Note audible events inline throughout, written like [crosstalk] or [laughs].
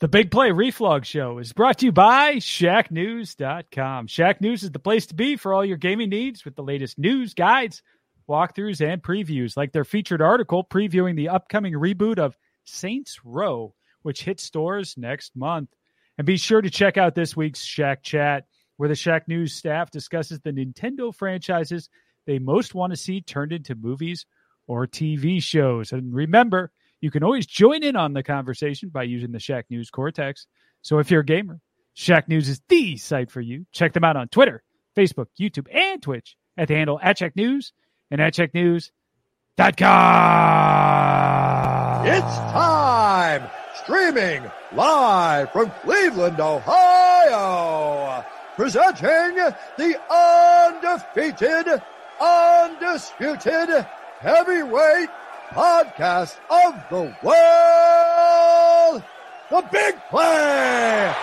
The Big Play Reflog Show is brought to you by ShackNews.com. Shack News is the place to be for all your gaming needs with the latest news, guides, walkthroughs, and previews, like their featured article previewing the upcoming reboot of Saints Row, which hits stores next month. And be sure to check out this week's Shack Chat, where the Shack News staff discusses the Nintendo franchises they most want to see turned into movies or TV shows. And remember, you can always join in on the conversation by using the Shack News Cortex. So if you're a gamer, Shack News is the site for you. Check them out on Twitter, Facebook, YouTube, and Twitch at the handle at Shack News and at ShackNews.com. It's time! Streaming live from Cleveland, Ohio! Presenting the undefeated, undisputed heavyweight podcast of the world, the Big Play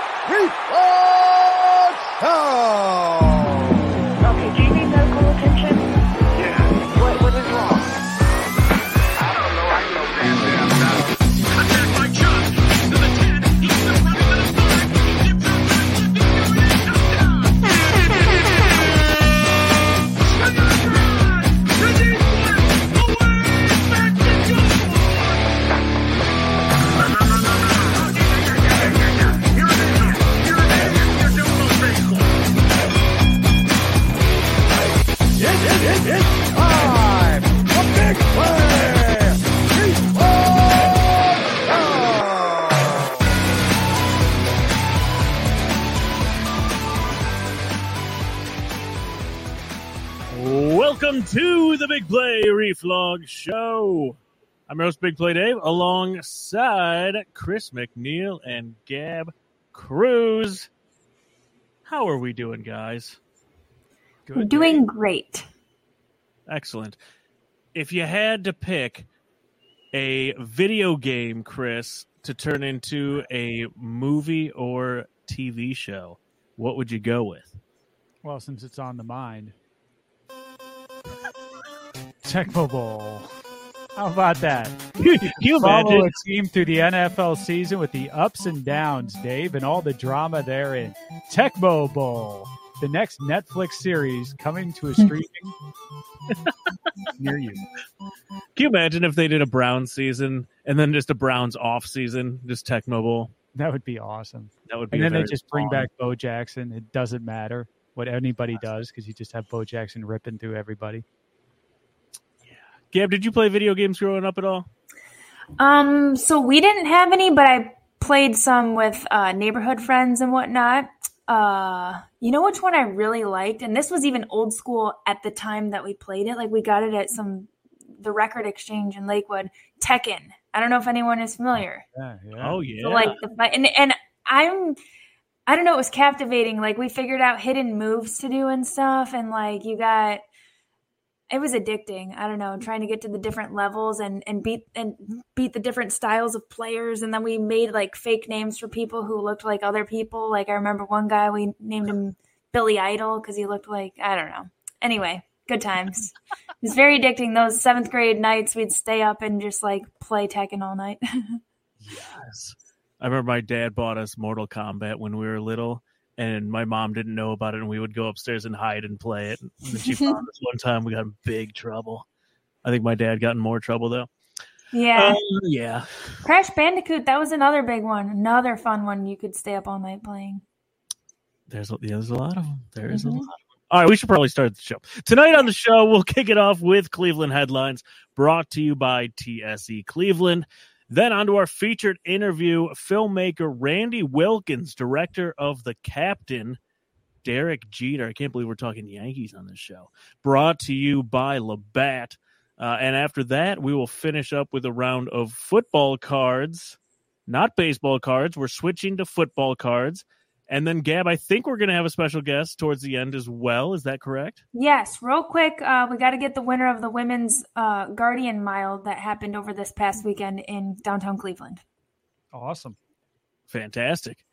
Show. Welcome to the Big Play Reflog Show. I'm your host, Big Play Dave, alongside Chris McNeil and Gab Cruz. How are we doing, guys? Good. We're doing great. Excellent. If you had to pick a video game, Chris, to turn into a movie or TV show, what would you go with? Well, since it's on the mind, Tecmo Bowl. How about that? [laughs] Can you Follow imagine? a team through the NFL season with the ups and downs, Dave, and all the drama therein. Tecmo Bowl, the next Netflix series coming to a hmm. streaming [laughs] near you. Can you imagine if they did a Browns season and then just a Browns off season, just Tecmo Bowl? That would be awesome. That would be. And then they just bring fun- back Bo Jackson. It doesn't matter what anybody does because you just have Bo Jackson ripping through everybody. Yeah. Gab, did you play video games growing up at all? Um, so we didn't have any, but I played some with uh, neighborhood friends and whatnot. Uh, you know which one I really liked, and this was even old school at the time that we played it. Like we got it at some the record exchange in Lakewood. Tekken. I don't know if anyone is familiar. Yeah, yeah. Oh yeah. So like the fight, and and I'm, I don't know, it was captivating. Like we figured out hidden moves to do and stuff, and like you got, it was addicting. I don't know, trying to get to the different levels and and beat and beat the different styles of players, and then we made like fake names for people who looked like other people. Like I remember one guy we named him Billy Idol because he looked like I don't know. Anyway, good times. it was very addicting. Those seventh grade nights, we'd stay up and just like play Tekken all night. [laughs] Yes. I remember my dad bought us Mortal Kombat when we were little, and my mom didn't know about it, and we would go upstairs and hide and play it. And she found us one time. We got in big trouble. I think my dad got in more trouble though. yeah. Uh, yeah. Crash Bandicoot, that was another big one. Another fun one you could stay up all night playing. There's a, there's a lot of them. There is Mhm. a lot. Of them. All right, we should probably start the show tonight. On the show, we'll kick it off with Cleveland headlines, brought to you by TSE Cleveland. Then on to our featured interview, filmmaker Randy Wilkins, director of The Captain, Derek Jeter. I can't believe we're talking Yankees on this show. Brought to you by Labatt. Uh, and after that, we will finish up with a round of football cards, not baseball cards. We're switching to football cards. And then, Gab, I think we're going to have a special guest towards the end as well. Is that correct? Yes, real quick, uh, we got to get the winner of the women's uh, Guardian Mile that happened over this past weekend in downtown Cleveland. Awesome. Fantastic.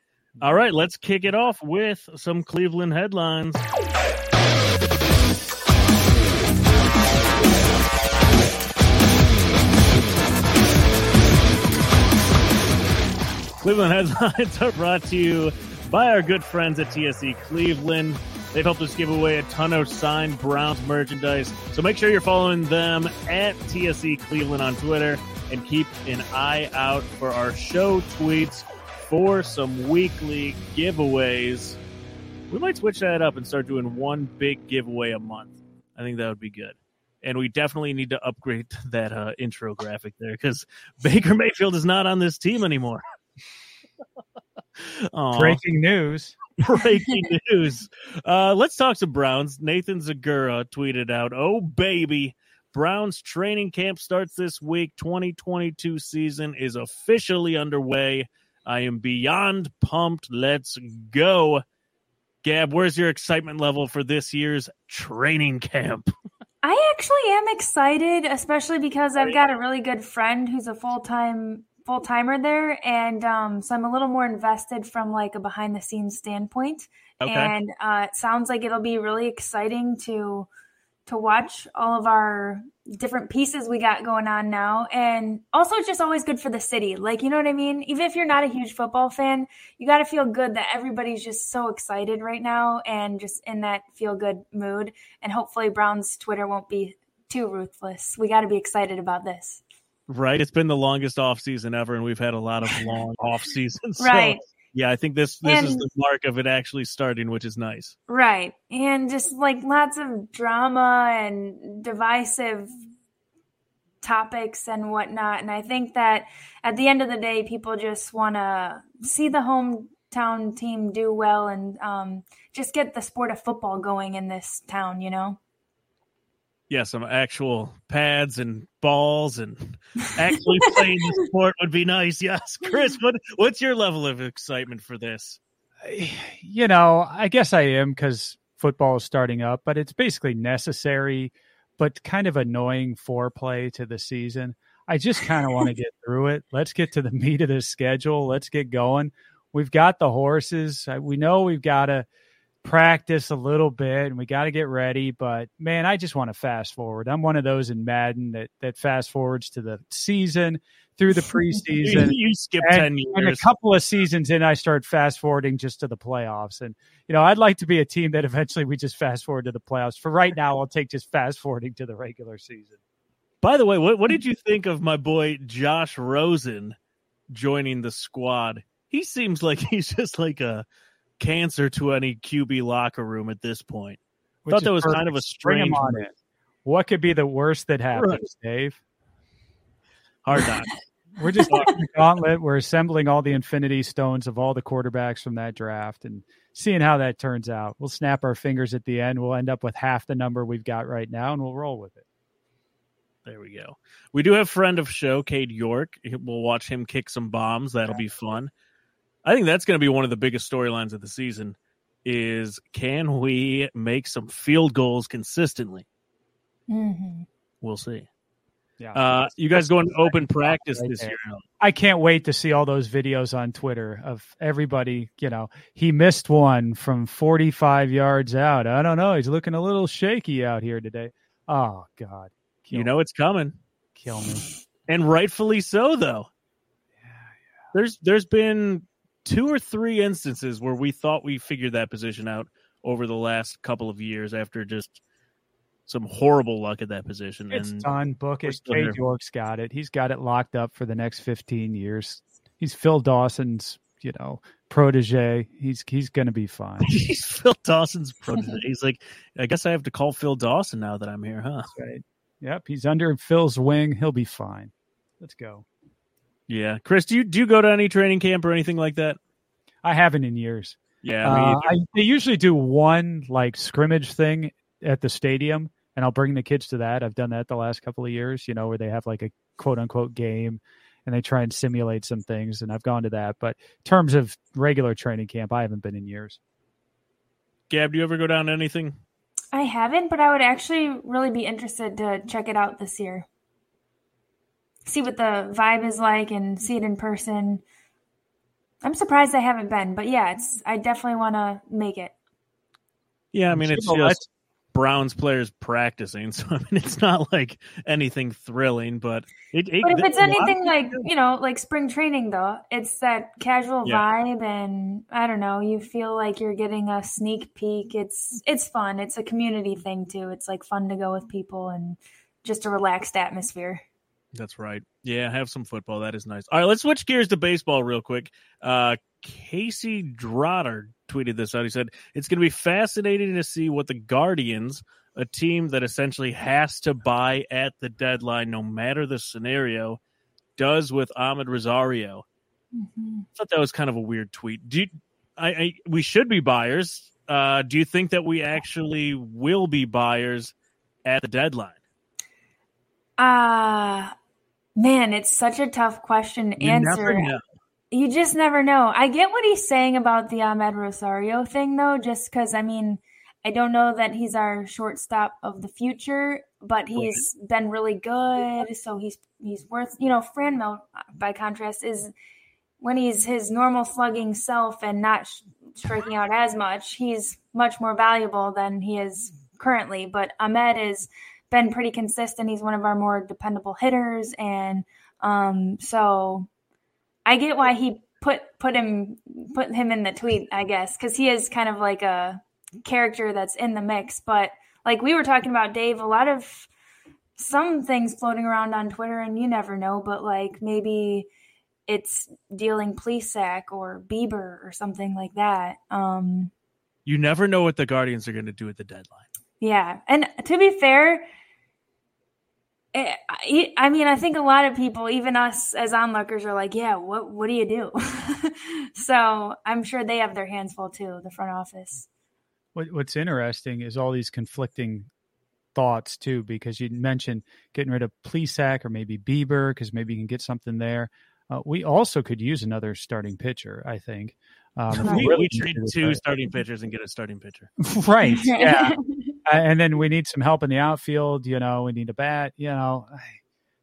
All right, let's kick it off with some Cleveland headlines. Cleveland [laughs] headlines are brought to you by our good friends at TSE Cleveland. They've helped us give away a ton of signed Browns merchandise. So make sure you're following them at TSE Cleveland on Twitter and keep an eye out for our show tweets for some weekly giveaways. We might switch that up and start doing one big giveaway a month. I think that would be good. And we definitely need to upgrade [laughs] that uh, intro graphic there because Baker Mayfield is not on this team anymore. [laughs] Aw Breaking news. [laughs] breaking news. Uh, let's talk some Browns. Nathan Zegura tweeted out, "Oh baby, Browns training camp starts this week. 2022 season is officially underway. I am beyond pumped. Let's go." Gab, where's your excitement level for this year's training camp? [laughs] I actually am excited, especially because I've got a really good friend who's a full time full timer there, and um, so I'm a little more invested from like a behind the scenes standpoint. Okay. And uh, it sounds like it'll be really exciting to to watch all of our different pieces we got going on now, and also it's just always good for the city. Like you know what I mean? Even if you're not a huge football fan, you got to feel good that everybody's just so excited right now and just in that feel good mood. And hopefully, Brown's Twitter won't be too ruthless. We got to be excited about this. Right, it's been the longest off season ever, and we've had a lot of [laughs] long off seasons. So, Right. yeah, I think this this is the mark of it actually starting, which is nice. Right. And just like lots of drama and divisive topics and whatnot. And I think that at the end of the day, people just want to see the hometown team do well and um, just get the sport of football going in this town, you know? Yeah, some actual pads and balls and actually playing the [laughs] sport would be nice. Yes, Chris, what what's your level of excitement for this? [sighs] you know, I guess I am because football is starting up, but it's basically necessary, but kind of annoying foreplay to the season. I just kind of want to [laughs] get through it. Let's get to the meat of the schedule. Let's get going. We've got the horses. We know we've got to practice a little bit and we got to get ready, but man, I just want to fast forward. I'm one of those in Madden that that fast forwards to the season through the preseason. [laughs] you skip And- ten And a couple of seasons in, I start fast forwarding just to the playoffs. And, you know, I'd like to be a team that [laughs] eventually we just fast forward to the playoffs. For right now, I'll take just fast forwarding to the regular season. By the way, what what did you think of my boy Josh Rosen joining the squad? He seems like [laughs] he's just like a cancer to any QB locker room at this point. which Thought that was kind of a perfect. Strange on in. What could be the worst that happens, Dave? Hard not. [laughs] We're just the gauntlet. We're assembling all the infinity stones of all the quarterbacks from that draft and seeing how that turns out. We'll snap our fingers at the end. We'll end up with half the number we've got right now, and we'll roll with it. There we go. We do have friend of show, Cade York. We'll watch him kick some bombs. That'll be fun. I think that's going to be one of the biggest storylines of the season. Is can we make some field goals consistently? Mm-hmm. We'll see. Yeah. Uh, you guys going to open practice Right this there. year? I can't wait to see all those videos on Twitter of everybody. You know, he missed one from 45 yards out. I don't know. He's looking a little shaky out here today. Oh God, kill You know it's coming, kill me. and rightfully so. Though Yeah, yeah. there's there's been two or three instances where we thought we figured that position out over the last couple of years after just some horrible luck at that position. It's and done. Book it. here. York's got it. He's got it locked up for the next 15 years. He's Phil Dawson's, you know, protege. He's he's going to be fine. [laughs] he's Phil Dawson's protege. He's like, I guess I have to call Phil Dawson now that I'm here, huh? right. Yep. He's under Phil's wing. He'll be fine. Let's go. Yeah, Chris, do you do you go to any training camp or anything like that? I haven't in years. Yeah, Uh, I, they usually do one like scrimmage thing at the stadium, and I'll bring the kids to that. I've done that the last couple of years, you know, where they have like a quote unquote game and they try and simulate some things, and I've gone to that. But in terms of regular training camp, I haven't been in years. Gab, do you ever go down to anything? I haven't, but I would actually really be interested to check it out this year. See what the vibe is like and see it in person. I'm surprised I haven't been, but yeah, it's I definitely want to make it. Yeah, I mean it's just let- Browns players practicing. [laughs] So I mean, it's not like anything thrilling, but it. it But if it's a lot anything like you know, like spring training, though, it's that casual Yeah. vibe, and I don't know, you feel like you're getting a sneak peek. It's it's fun. It's a community thing too. It's like fun to go with people and just a relaxed atmosphere. That's right. Yeah, have some football. That is nice. All right, let's switch gears to baseball real quick. Uh, Casey Drottar tweeted this out. He said, It's going to be fascinating to see what the Guardians, a team that essentially has to buy at the deadline, no matter the scenario, does with Amed Rosario. I thought that was kind of a weird tweet. Do you, I, I we should be buyers. Uh, do you think that we actually will be buyers at the deadline? Ah, man, it's such a tough question to You answer. You just never know. I get what he's saying about the Amed Rosario thing, though, just because, I mean, I don't know that he's our shortstop of the future, but he's been really good. So he's he's worth, you know, Fran Franmil, by contrast, is when he's his normal slugging self and not sh- striking out as much, he's much more valuable than he is currently. But Amed has been pretty consistent. He's one of our more dependable hitters. And um, so I get why he put put him put him in the tweet, I guess, because he is kind of like a character that's in the mix. But like we were talking about, Dave, a lot of some things floating around on Twitter, and you never know, but like maybe it's dealing Plesac or Bieber or something like that. Um, You never know what the Guardians are going to do at the deadline. yeah, and to be fair, eh, I I mean, I think a lot of people, even us as onlookers, are like, "Yeah, what what do you do?" [laughs] so I'm sure they have their hands full too, the front office. What, what's interesting is all these conflicting thoughts too, because you mentioned getting rid of Plesac or maybe Bieber because maybe you can get something there. Uh, we also could use another starting pitcher. I think. Um, if We, really we trade needed two starting- starting pitchers and get a starting pitcher. [laughs] right? Yeah, [laughs] and then we need some help in the outfield. You know, we need a bat. You know,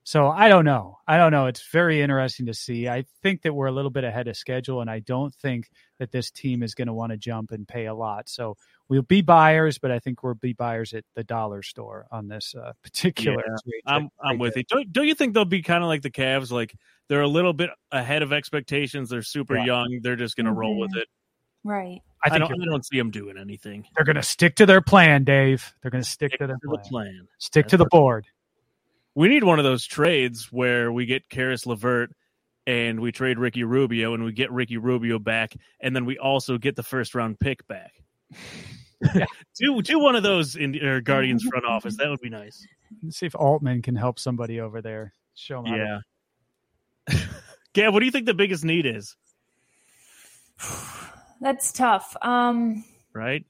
so I don't know. I don't know. It's very interesting to see. I think that we're a little bit ahead of schedule, and I don't think that this team is going to want to jump and pay a lot. So we'll be buyers, but I think we'll be buyers at the dollar store on this uh, [laughs] particular. Yeah. I'm I'm with you. Don't, don't you think they'll be kind of like the Cavs? Like they're a little bit ahead of expectations. They're super Yeah. young. They're just going to roll with Mhm. it. Right. I I, think don't. I don't see them doing anything. they're going to stick to their plan, Dave. They're going to stick Stick to their to the plan. plan. Stick to the board. We need one of those trades where we get Caris LeVert and we trade Ricky Rubio and we get Ricky Rubio back, and then we also get the first round pick back. do do one of those in or Guardians front office. That would be nice. Let's see if Altman can help somebody over there. Show them. Yeah. Gab, what do you think the biggest need is? That's tough. Um, Right?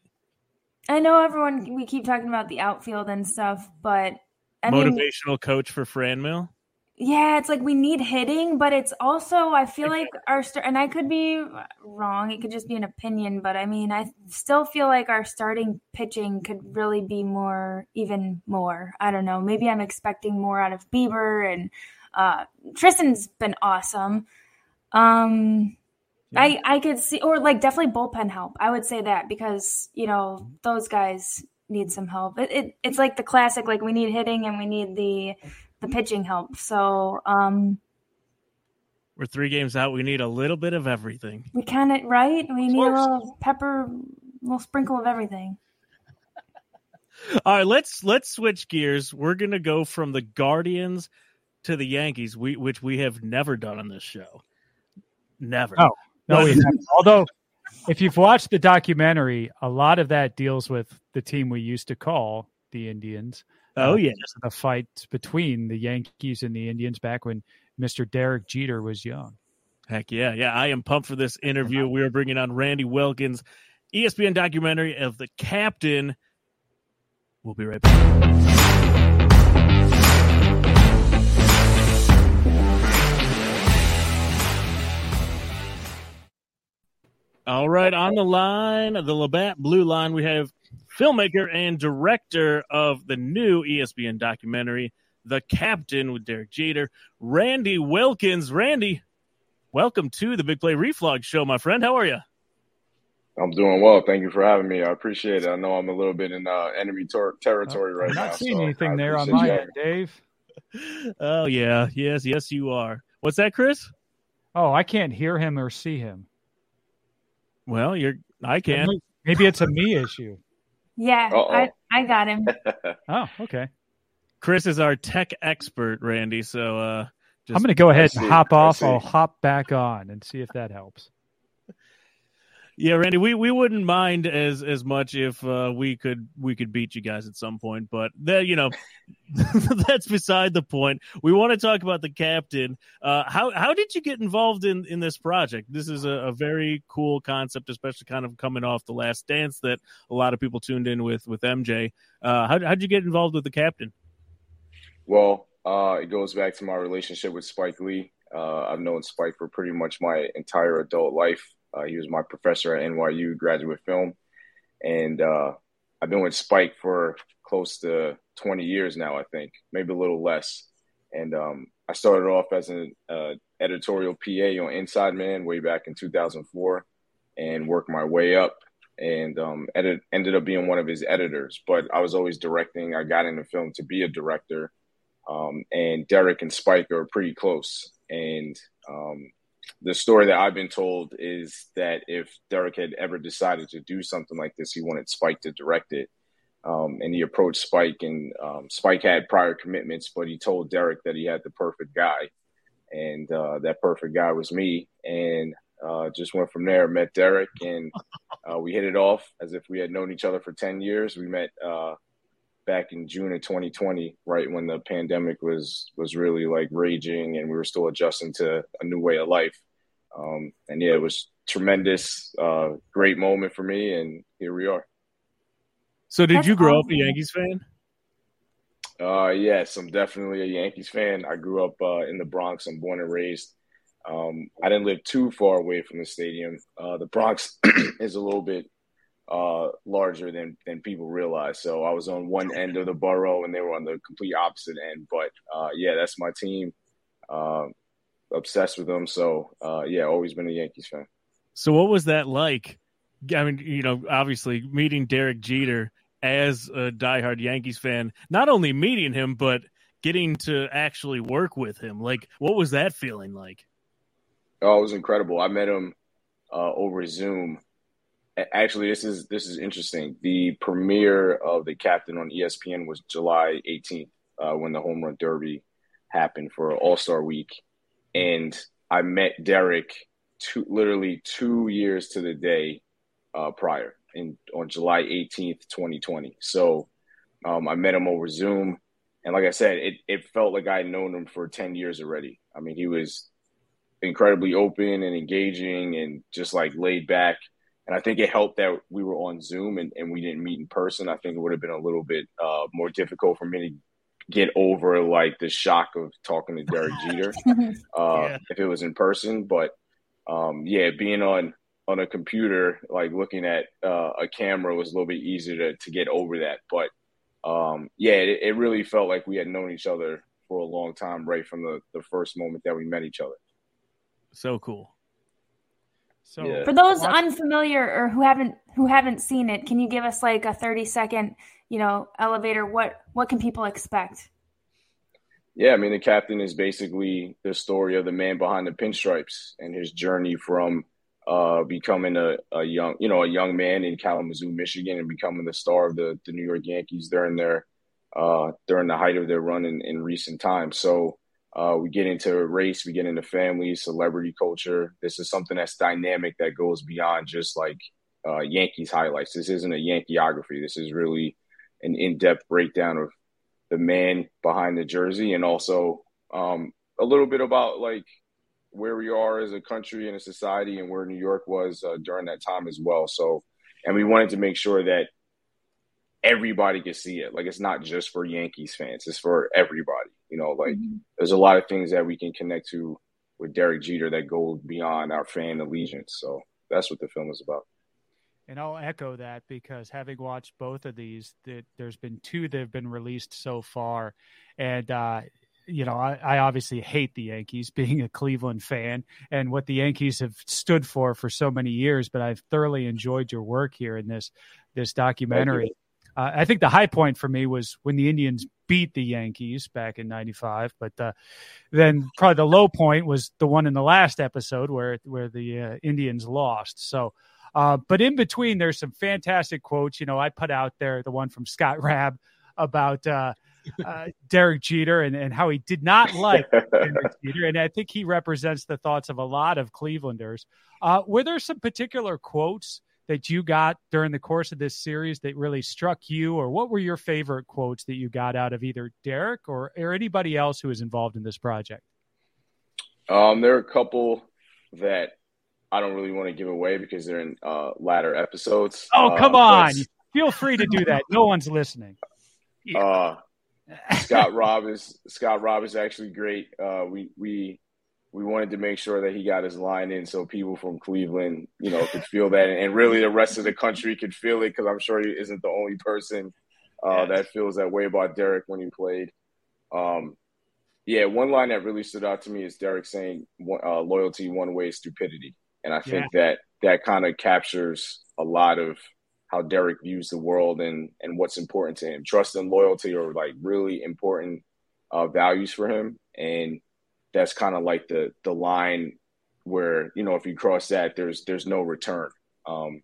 I know everyone. We keep talking about the outfield and stuff, but I mean, Motivational coach for Franmil. Yeah, it's like we need hitting, but it's also I feel like our start and I could be wrong. It could just be an opinion, but I mean, I still feel like our starting pitching could really be more, even more. I don't know. Maybe I'm expecting more out of Bieber and uh, Triston's been awesome. Um, I I could see or like definitely bullpen help. I would say that because you know those guys need some help. It, it it's like the classic like we need hitting and we need the the pitching help. So um We're three games out. We need a little bit of everything. we kind of right. We need a little pepper, a little sprinkle of everything. [laughs] All right, let's let's switch gears. We're gonna go from the Guardians to the Yankees, we, which we have never done on this show. Never. Oh. No, we [laughs] haven't. Although, if you've watched the documentary, a lot of that deals with the team we used to call the Indians. oh Uh, yeah. the fight between the Yankees and the Indians back when Mr. Derek Jeter was young. Heck yeah, yeah. I am pumped for this interview. We are bringing on Randy Wilkins, ESPN documentary of the captain. We'll be right back. All right, on the line, the Labatt Blue Line, we have filmmaker and director of the new ESPN documentary, The Captain with Derek Jeter, Randy Wilkins. Randy, welcome to the Big Play Reflog Show, my friend. How are you? I'm doing well. Thank you for having me. I appreciate it. I know I'm a little bit in uh, enemy ter- territory right I'm now. not seeing so anything I there on appreciate my end, Dave. [laughs] Oh yeah, yes, yes, you are. What's that, Chris? Oh, I can't hear him or see him. Well, you're. I can. Maybe it's a me issue. Yeah, Uh-oh. I, I got him. [laughs] Oh, okay. Chris is our tech expert, Randy. So uh, just, I'm going to go ahead and hop off. I'll hop back on and see if that helps. Yeah, Randy, we, we wouldn't mind as as much if uh, we could we could beat you guys at some point, but that you know [laughs] that's beside the point. We want to talk about the captain. Uh, how how did you get involved in in this project? This is a, a very cool concept, especially kind of coming off the Last Dance that a lot of people tuned in with with MJ. Uh, how how'd you get involved with the captain? Well, uh, it goes back to my relationship with Spike Lee. Uh, I've known Spike for pretty much my entire adult life. Uh, he was my professor at NYU graduate film, and uh, I've been with Spike for close to 20 years now. I think maybe a little less. And um, I started off as an uh, editorial PA on Inside Man way back in 2004, and worked my way up, and um, edit, ended up being one of his editors. But I was always directing. I got into film to be a director um, and Derek and Spike are pretty close. And um, the story that I've been told is that if Derek had ever decided to do something like this, he wanted Spike to direct it. Um, and he approached Spike, and um, Spike had prior commitments, but he told Derek that he had the perfect guy. And uh, that perfect guy was me. And uh, just went from there, met Derek, and uh, we hit it off as if we had known each other for 10 years. We met uh, back in June of 2020, right when the pandemic was was really like raging and we were still adjusting to a new way of life. Um, and yeah, it was tremendous, uh, great moment for me, and here we are. So, did That's you grow up a. Yankees fan? Uh, yes, I'm definitely a Yankees fan. I grew up uh, in the Bronx. I'm born and raised. Um, I didn't live too far away from the stadium. Uh, the Bronx [clears throat] is a little bit uh, larger than than people realize. So I was on one end of the borough, and they were on the complete opposite end. But uh, yeah, that's my team. Uh, obsessed with them. So uh, yeah, always been a Yankees fan. So, what was that like? I mean, you know, obviously meeting Derek Jeter as a diehard Yankees fan, not only meeting him, but getting to actually work with him. Like, what was that feeling like? Oh, it was incredible. I met him uh, over Zoom. Actually, this is this is interesting. The premiere of the captain on ESPN was July 18th uh, when the home run derby happened for All Star Week, and I met Derek two, literally two years to the day uh, prior, in on July 18th, 2020. So um, I met him over Zoom, and like I said, it it felt like I had known him for 10 years already. I mean, he was incredibly open and engaging and just like laid back. And I think it helped that we were on Zoom and, and we didn't meet in person. I think it would have been a little bit uh, more difficult for me to get over like the shock of talking to Derek [laughs] Jeter uh, Yeah. if it was in person. But um, yeah, being on on a computer, like looking at uh, a camera, was a little bit easier to to get over that. But um, yeah, it, it really felt like we had known each other for a long time, right from the the first moment that we met each other. So cool. So Yeah. For those Watch- unfamiliar or who haven't who haven't seen it, can you give us like a 30 second, you know, elevator what what can people expect? Yeah, I mean, the captain is basically the story of the man behind the pinstripes and his journey from uh, becoming a, a young, you know, a young man in Kalamazoo, Michigan, and becoming the star of the, the New York Yankees during their uh, during the height of their run in, in recent times. So uh, we get into race, we get into family, celebrity culture. This is something that's dynamic that goes beyond just like uh, Yankees highlights. This isn't a Yankeeography. This is really an in-depth breakdown of the man behind the jersey and also um, a little bit about like where we are as a country and a society and where New York was uh, during that time as well. So, and we wanted to make sure that everybody can see it. Like it's not just for Yankees fans; it's for everybody. You know, like there's a lot of things that we can connect to with Derek Jeter that go beyond our fan allegiance. So that's what the film is about. And I'll echo that because having watched both of these, that there's been two that have been released so far, and uh, you know, I, I, obviously hate the Yankees, [laughs] being a Cleveland fan, and what the Yankees have stood for for so many years. But I've thoroughly enjoyed your work here in this this documentary. Uh, I think the high point for me was when the Indians beat the Yankees back in '95. But uh, then probably the low point was the one in the last episode where where the uh, Indians lost. So. Uh, but in between, there's some fantastic quotes. You know, I put out there the one from Scott [laughs] Raab about uh, uh, Derek Jeter and, and how he did not [laughs] like Derek Jeter. And I think he represents the thoughts of a lot of Clevelanders. Uh, were there some particular quotes that you got during the course of this series that really struck you, or what were your favorite quotes that you got out of either Derek or, or anybody else who was involved in this project? Um, there are a couple that I don't really want to give away because they're in uh, latter episodes. Oh, come um, on. Feel free to do that. No one's listening. [laughs] Uh, Scott Raab is Scott Raab is actually great. Uh, we we we wanted to make sure that he got his line in so people from Cleveland, you know, could feel that, and really the rest of the country could feel it because I'm sure he isn't the only person uh, that feels that way about Derek when he played. Um, yeah, one line that really stood out to me is Derek saying uh, "loyalty one way stupidity," and I think yeah. that that kind of captures a lot of how Derek views the world and and what's important to him. Trust and loyalty are like really important uh, values for him, and that's kind of like the the line where you know if you cross that, there's there's no return. Um,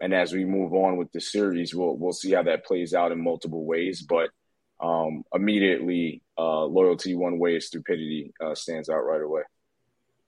and as we move on with the series, we'll we'll see how that plays out in multiple ways. But um, immediately, uh, loyalty one way, stupidity uh, stands out right away.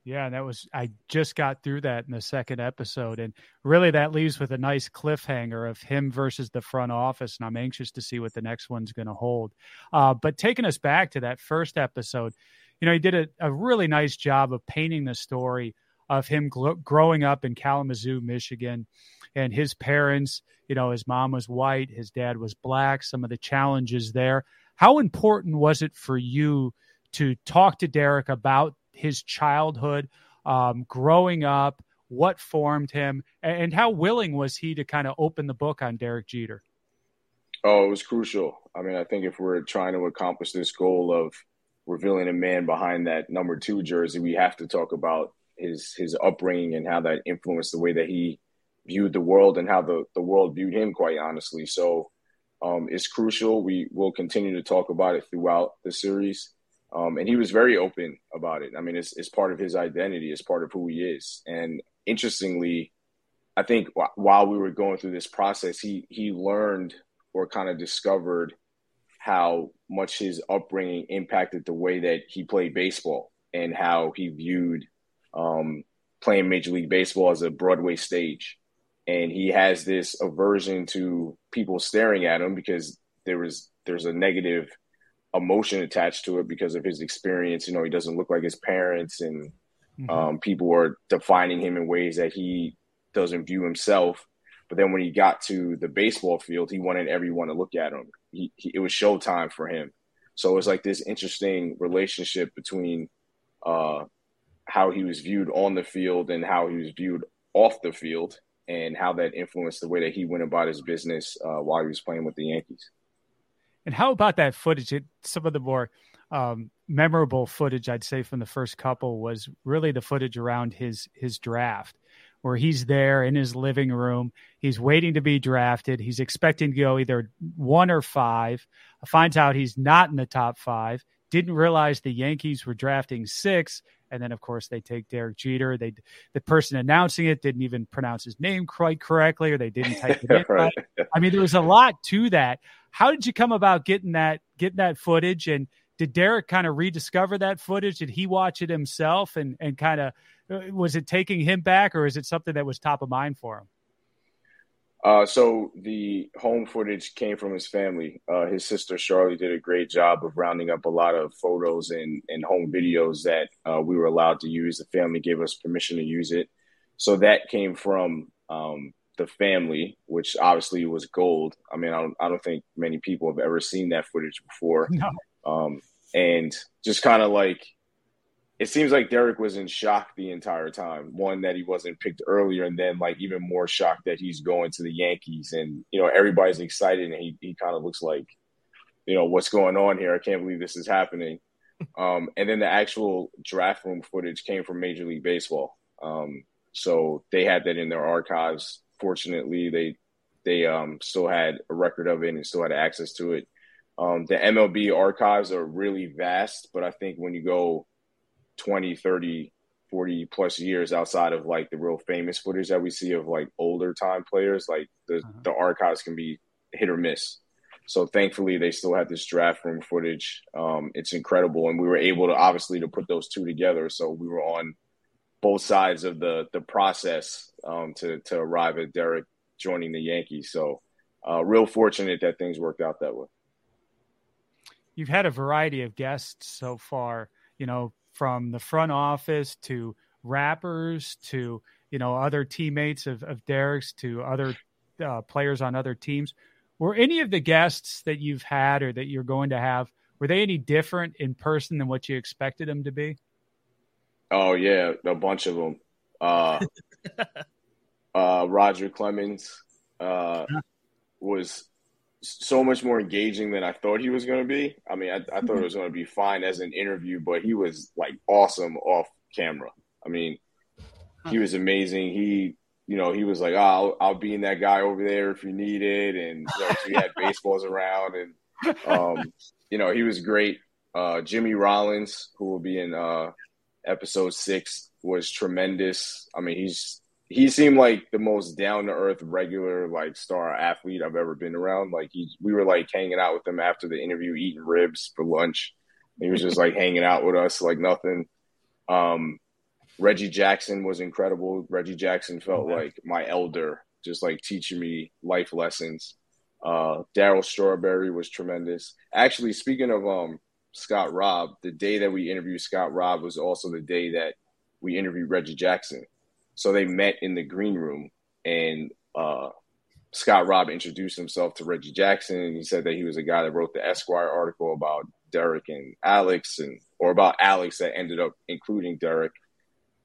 Yeah, that was I just got through that in the second episode, and really that leaves with a nice cliffhanger of him versus the front office, and I'm anxious to see what the next one's going to hold. Uh, but taking us back to that first episode, you know, he did a, a really nice job of painting the story of him gl- growing up in Kalamazoo, Michigan, and his parents. You know, his mom was white, his dad was black. Some of the challenges there. How important was it for you to talk to Derek about his childhood, um, growing up, what formed him, and how willing was he to kind of open the book on Derek Jeter? Oh, it was crucial. I mean, I think if we're trying to accomplish this goal of revealing a man behind that number two jersey, we have to talk about his his upbringing and how that influenced the way that he viewed the world and how the, the world viewed him, quite honestly. So um, it's crucial. We will continue to talk about it throughout the series. Um, and he was very open about it. I mean, it's, it's part of his identity, it's part of who he is. And interestingly, I think w- while we were going through this process, he he learned or kind of discovered how much his upbringing impacted the way that he played baseball and how he viewed um, playing Major League Baseball as a Broadway stage. And he has this aversion to people staring at him because there was there's a negative emotion attached to it because of his experience. You know, he doesn't look like his parents, and mm-hmm. um, people are defining him in ways that he doesn't view himself. But then when he got to the baseball field, he wanted everyone to look at him. He, he, it was showtime for him. So it was like this interesting relationship between uh, how he was viewed on the field and how he was viewed off the field, and how that influenced the way that he went about his business uh, while he was playing with the Yankees. And how about that footage? It, some of the more um, memorable footage, I'd say, from the first couple was really the footage around his his draft, where he's there in his living room. He's waiting to be drafted. He's expecting to go either one or five. Finds out he's not in the top five. Didn't realize the Yankees were drafting six. And then, of course, they take Derek Jeter. They the person announcing it didn't even pronounce his name quite correctly, or they didn't type it in. [laughs] right. I mean, there was a lot to that. How did you come about getting that getting that footage? And did Derek kind of rediscover that footage? Did he watch it himself and and kind of uh, was it taking him back, or is it something that was top of mind for him? Uh, so the home footage came from his family. Uh, his sister Charlie did a great job of rounding up a lot of photos and, and home videos that uh, we were allowed to use. The family gave us permission to use it. So that came from um, the family, which obviously was gold. I mean, I don't, I don't think many people have ever seen that footage before. [laughs] No. Um, and just kind of like, it seems like Derek was in shock the entire time. One, that he wasn't picked earlier, and then like even more shocked that he's going to the Yankees. And, you know, everybody's excited, and he, he kind of looks like, you know, what's going on here? I can't believe this is happening. Um, and then the actual draft room footage came from Major League Baseball. Um, so they had that in their archives. Fortunately, they they um, still had a record of it and still had access to it. Um, the MLB archives are really vast, but I think when you go 20, 30, 40 plus years outside of like the real famous footage that we see of like older time players, like the, Uh-huh. the archives can be hit or miss. So thankfully, they still have this draft room footage. Um, it's incredible, and we were able to obviously to put those two together. So we were on both sides of the the process um, to to arrive at Derek joining the Yankees. So uh, real fortunate that things worked out that way. You've had a variety of guests so far, you know, from the front office to rappers to, you know, other teammates of, of Derek's to other uh, players on other teams. Were any of the guests that you've had or that you're going to have, were they any different in person than what you expected them to be? Oh yeah, a bunch of them. Uh, [laughs] uh, Roger Clemens uh, was so much more engaging than I thought he was going to be. I mean, I, I thought it was going to be fine as an interview, but he was like awesome off camera. I mean, he was amazing. He, you know, he was like, oh, I'll, I'll be in that guy over there if you need it. And you know, we had baseballs around and, um, you know, he was great. Uh, Jimmy Rollins, who will be in uh, episode six, was tremendous. I mean, he's he seemed like the most down to earth, regular like star athlete I've ever been around. Like he, we were like hanging out with him after the interview, eating ribs for lunch. He was just like hanging out with us like nothing. Um, Reggie Jackson was incredible. Reggie Jackson felt like my elder, just like teaching me life lessons. Uh, Darryl Strawberry was tremendous. Actually, speaking of um, Scott Raab, the day that we interviewed Scott Raab was also the day that we interviewed Reggie Jackson. So they met in the green room, and uh, Scott Raab introduced himself to Reggie Jackson, and he said that he was a guy that wrote the Esquire article about Derek and Alex, and or about Alex that ended up including Derek.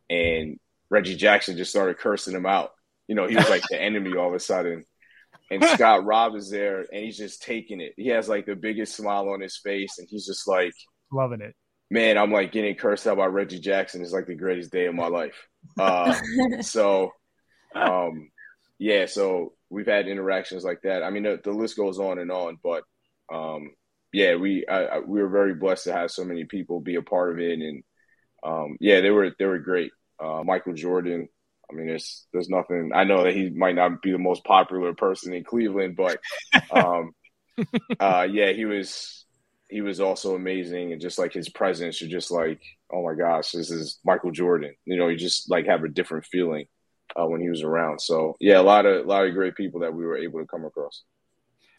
And Reggie Jackson just started cursing him out. You know, he was like the [laughs] enemy all of a sudden. And Scott Raab is there, and he's just taking it. He has like the biggest smile on his face, and he's just like, Loving it. Man, I'm like getting cursed out by Reggie Jackson. It's like the greatest day of my life. Uh, [laughs] so, um, yeah, so we've had interactions like that. I mean, the, the list goes on and on, but um, yeah, we I, I, we were very blessed to have so many people be a part of it, and um, yeah, they were they were great. Uh, Michael Jordan. I mean, there's there's nothing. I know that he might not be the most popular person in Cleveland, but um, [laughs] uh, yeah, he was he was also amazing, and just like his presence, you're just like, oh my gosh, this is Michael Jordan. You know, you just like have a different feeling uh, when he was around. So yeah, a lot of a lot of great people that we were able to come across.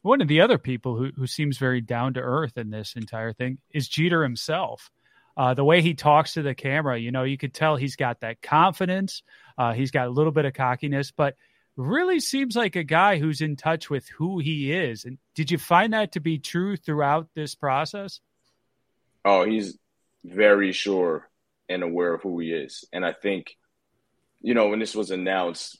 One of the other people who, who seems very down to earth in this entire thing is Jeter himself. Uh, the way he talks to the camera, you know, you could tell he's got that confidence. Uh, he's got a little bit of cockiness, but really seems like a guy who's in touch with who he is. And did you find that to be true throughout this process? Oh, he's very sure and aware of who he is. And I think, you know, when this was announced,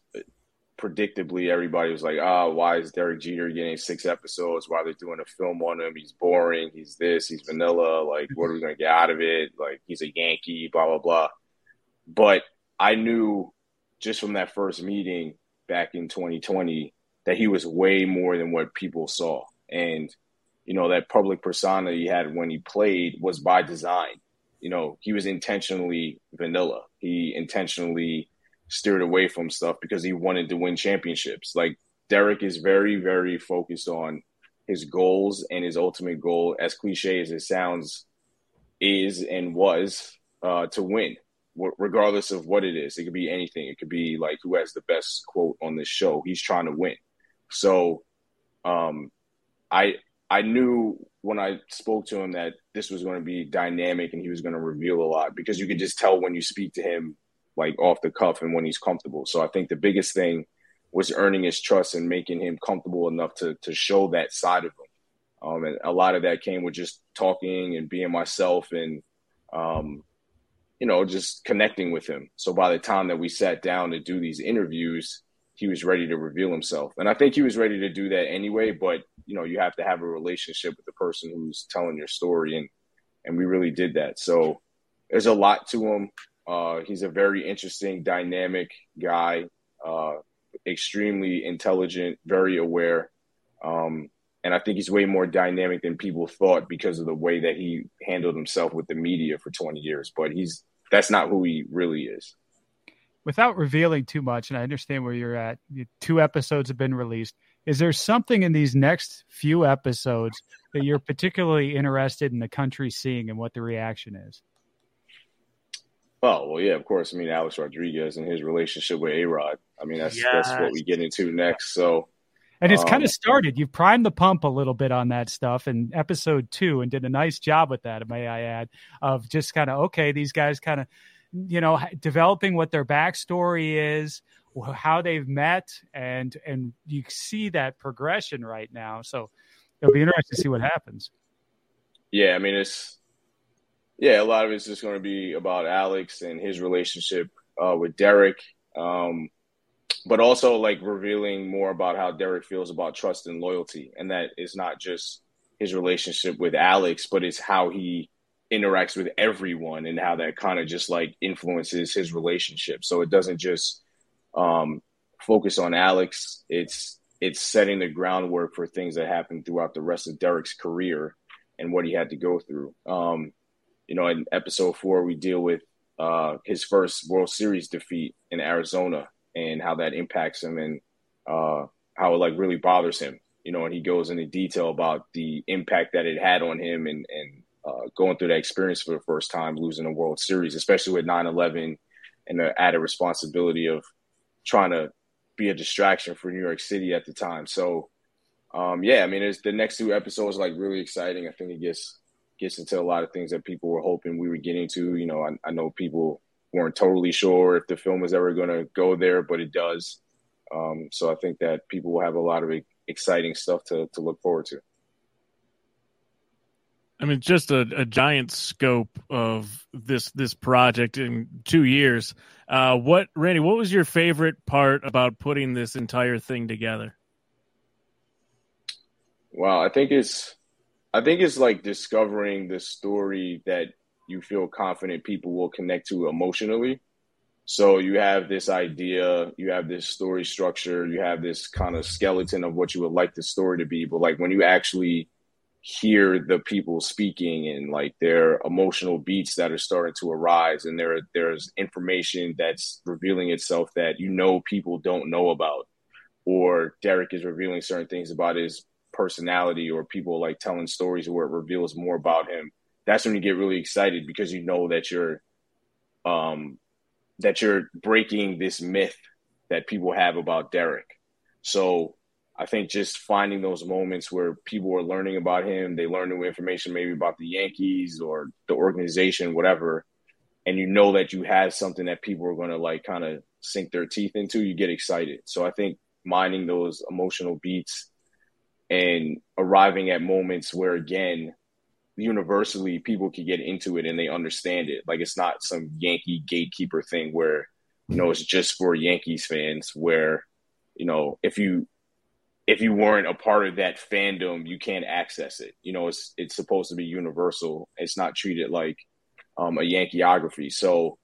predictably, everybody was like, ah, oh, why is Derek Jeter getting six episodes? Why are they doing a film on him? He's boring. He's this. He's vanilla. Like, what are we going to get out of it? Like, he's a Yankee, blah, blah, blah. But I knew just from that first meeting back in 2020 that he was way more than what people saw. And, you know, that public persona he had when he played was by design. You know, he was intentionally vanilla. He intentionally steered away from stuff because he wanted to win championships. Like Derek is very, very focused on his goals and his ultimate goal, as cliche as it sounds, is and was uh, to win, regardless of what it is. It could be anything. It could be like who has the best quote on this show. He's trying to win. So, um, I I knew when I spoke to him that this was going to be dynamic and he was going to reveal a lot because you could just tell when you speak to him like off the cuff and when he's comfortable. So I think the biggest thing was earning his trust and making him comfortable enough to to show that side of him. Um, and a lot of that came with just talking and being myself and um, you know just connecting with him. So by the time that we sat down to do these interviews, he was ready to reveal himself. And I think he was ready to do that anyway, but you know, you have to have a relationship with the person who's telling your story and and we really did that. So there's a lot to him. Uh, he's a very interesting, dynamic guy, uh, extremely intelligent, very aware. Um, and I think he's way more dynamic than people thought because of the way that he handled himself with the media for 20 years. But he's that's not who he really is. Without revealing too much, and I understand where you're at, two episodes have been released. Is there something in these next few episodes that you're particularly interested in the country seeing and what the reaction is? Oh well, yeah, of course. I mean, Alex Rodriguez and his relationship with A Rod. I mean, that's that's what we get into next. So And it's Um, kind of started. You've primed the pump a little bit on that stuff in episode two and did a nice job with that, may I add, of just kind of, okay, these guys kind of, you know, developing what their backstory is, how they've met, and and you see that progression right now. So it'll be interesting to see what happens. yeah, I mean, it's yeah, a lot of it's just going to be about Alex and his relationship uh, with Derek, um, but also like revealing more about how Derek feels about trust and loyalty, and that is not just his relationship with Alex, but it's how he interacts with everyone and how that kind of just like influences his relationship. So it doesn't just um, focus on Alex. It's it's setting the groundwork for things that happen throughout the rest of Derek's career and what he had to go through. Um, you know, in episode four, we deal with uh, his first World Series defeat in Arizona and how that impacts him and uh, how it like really bothers him. You know, and he goes into detail about the impact that it had on him and and uh, going through that experience for the first time, losing a World Series, especially with 9/11 and the added responsibility of trying to be a distraction for New York City at the time. So, um, yeah, I mean, it's the next two episodes like really exciting. I think it gets gets into a lot of things that people were hoping we were getting to. You know, I, I know people weren't totally sure if the film was ever going to go there, but it does. Um, so I think that people will have a lot of exciting stuff to to look forward to. I mean, just a, a giant scope of this this project in two years. Uh, what, Randy? What was your favorite part about putting this entire thing together? Wow, I think it's I think it's like discovering the story that you feel confident people will connect to emotionally. So you have this idea, you have this story structure, you have this kind of skeleton of what you would like the story to be, but like when you actually hear the people speaking and like their emotional beats that are starting to arise and there there's information that's revealing itself that you know people don't know about or Derek is revealing certain things about his personality or people like telling stories where it reveals more about him that's when you get really excited because you know that you're um that you're breaking this myth that people have about Derek so I think just finding those moments where people are learning about him, they learn new information maybe about the Yankees or the organization, whatever, and you know that you have something that people are going to like kind of sink their teeth into, you get excited. So I think mining those emotional beats and arriving at moments where again universally people can get into it and they understand it. Like it's not some yankee gatekeeper thing where you know it's just for yankees fans where you know if you if you weren't a part of that fandom you can't access it. You know it's it's supposed to be universal. It's not treated like um, a yankeeography. So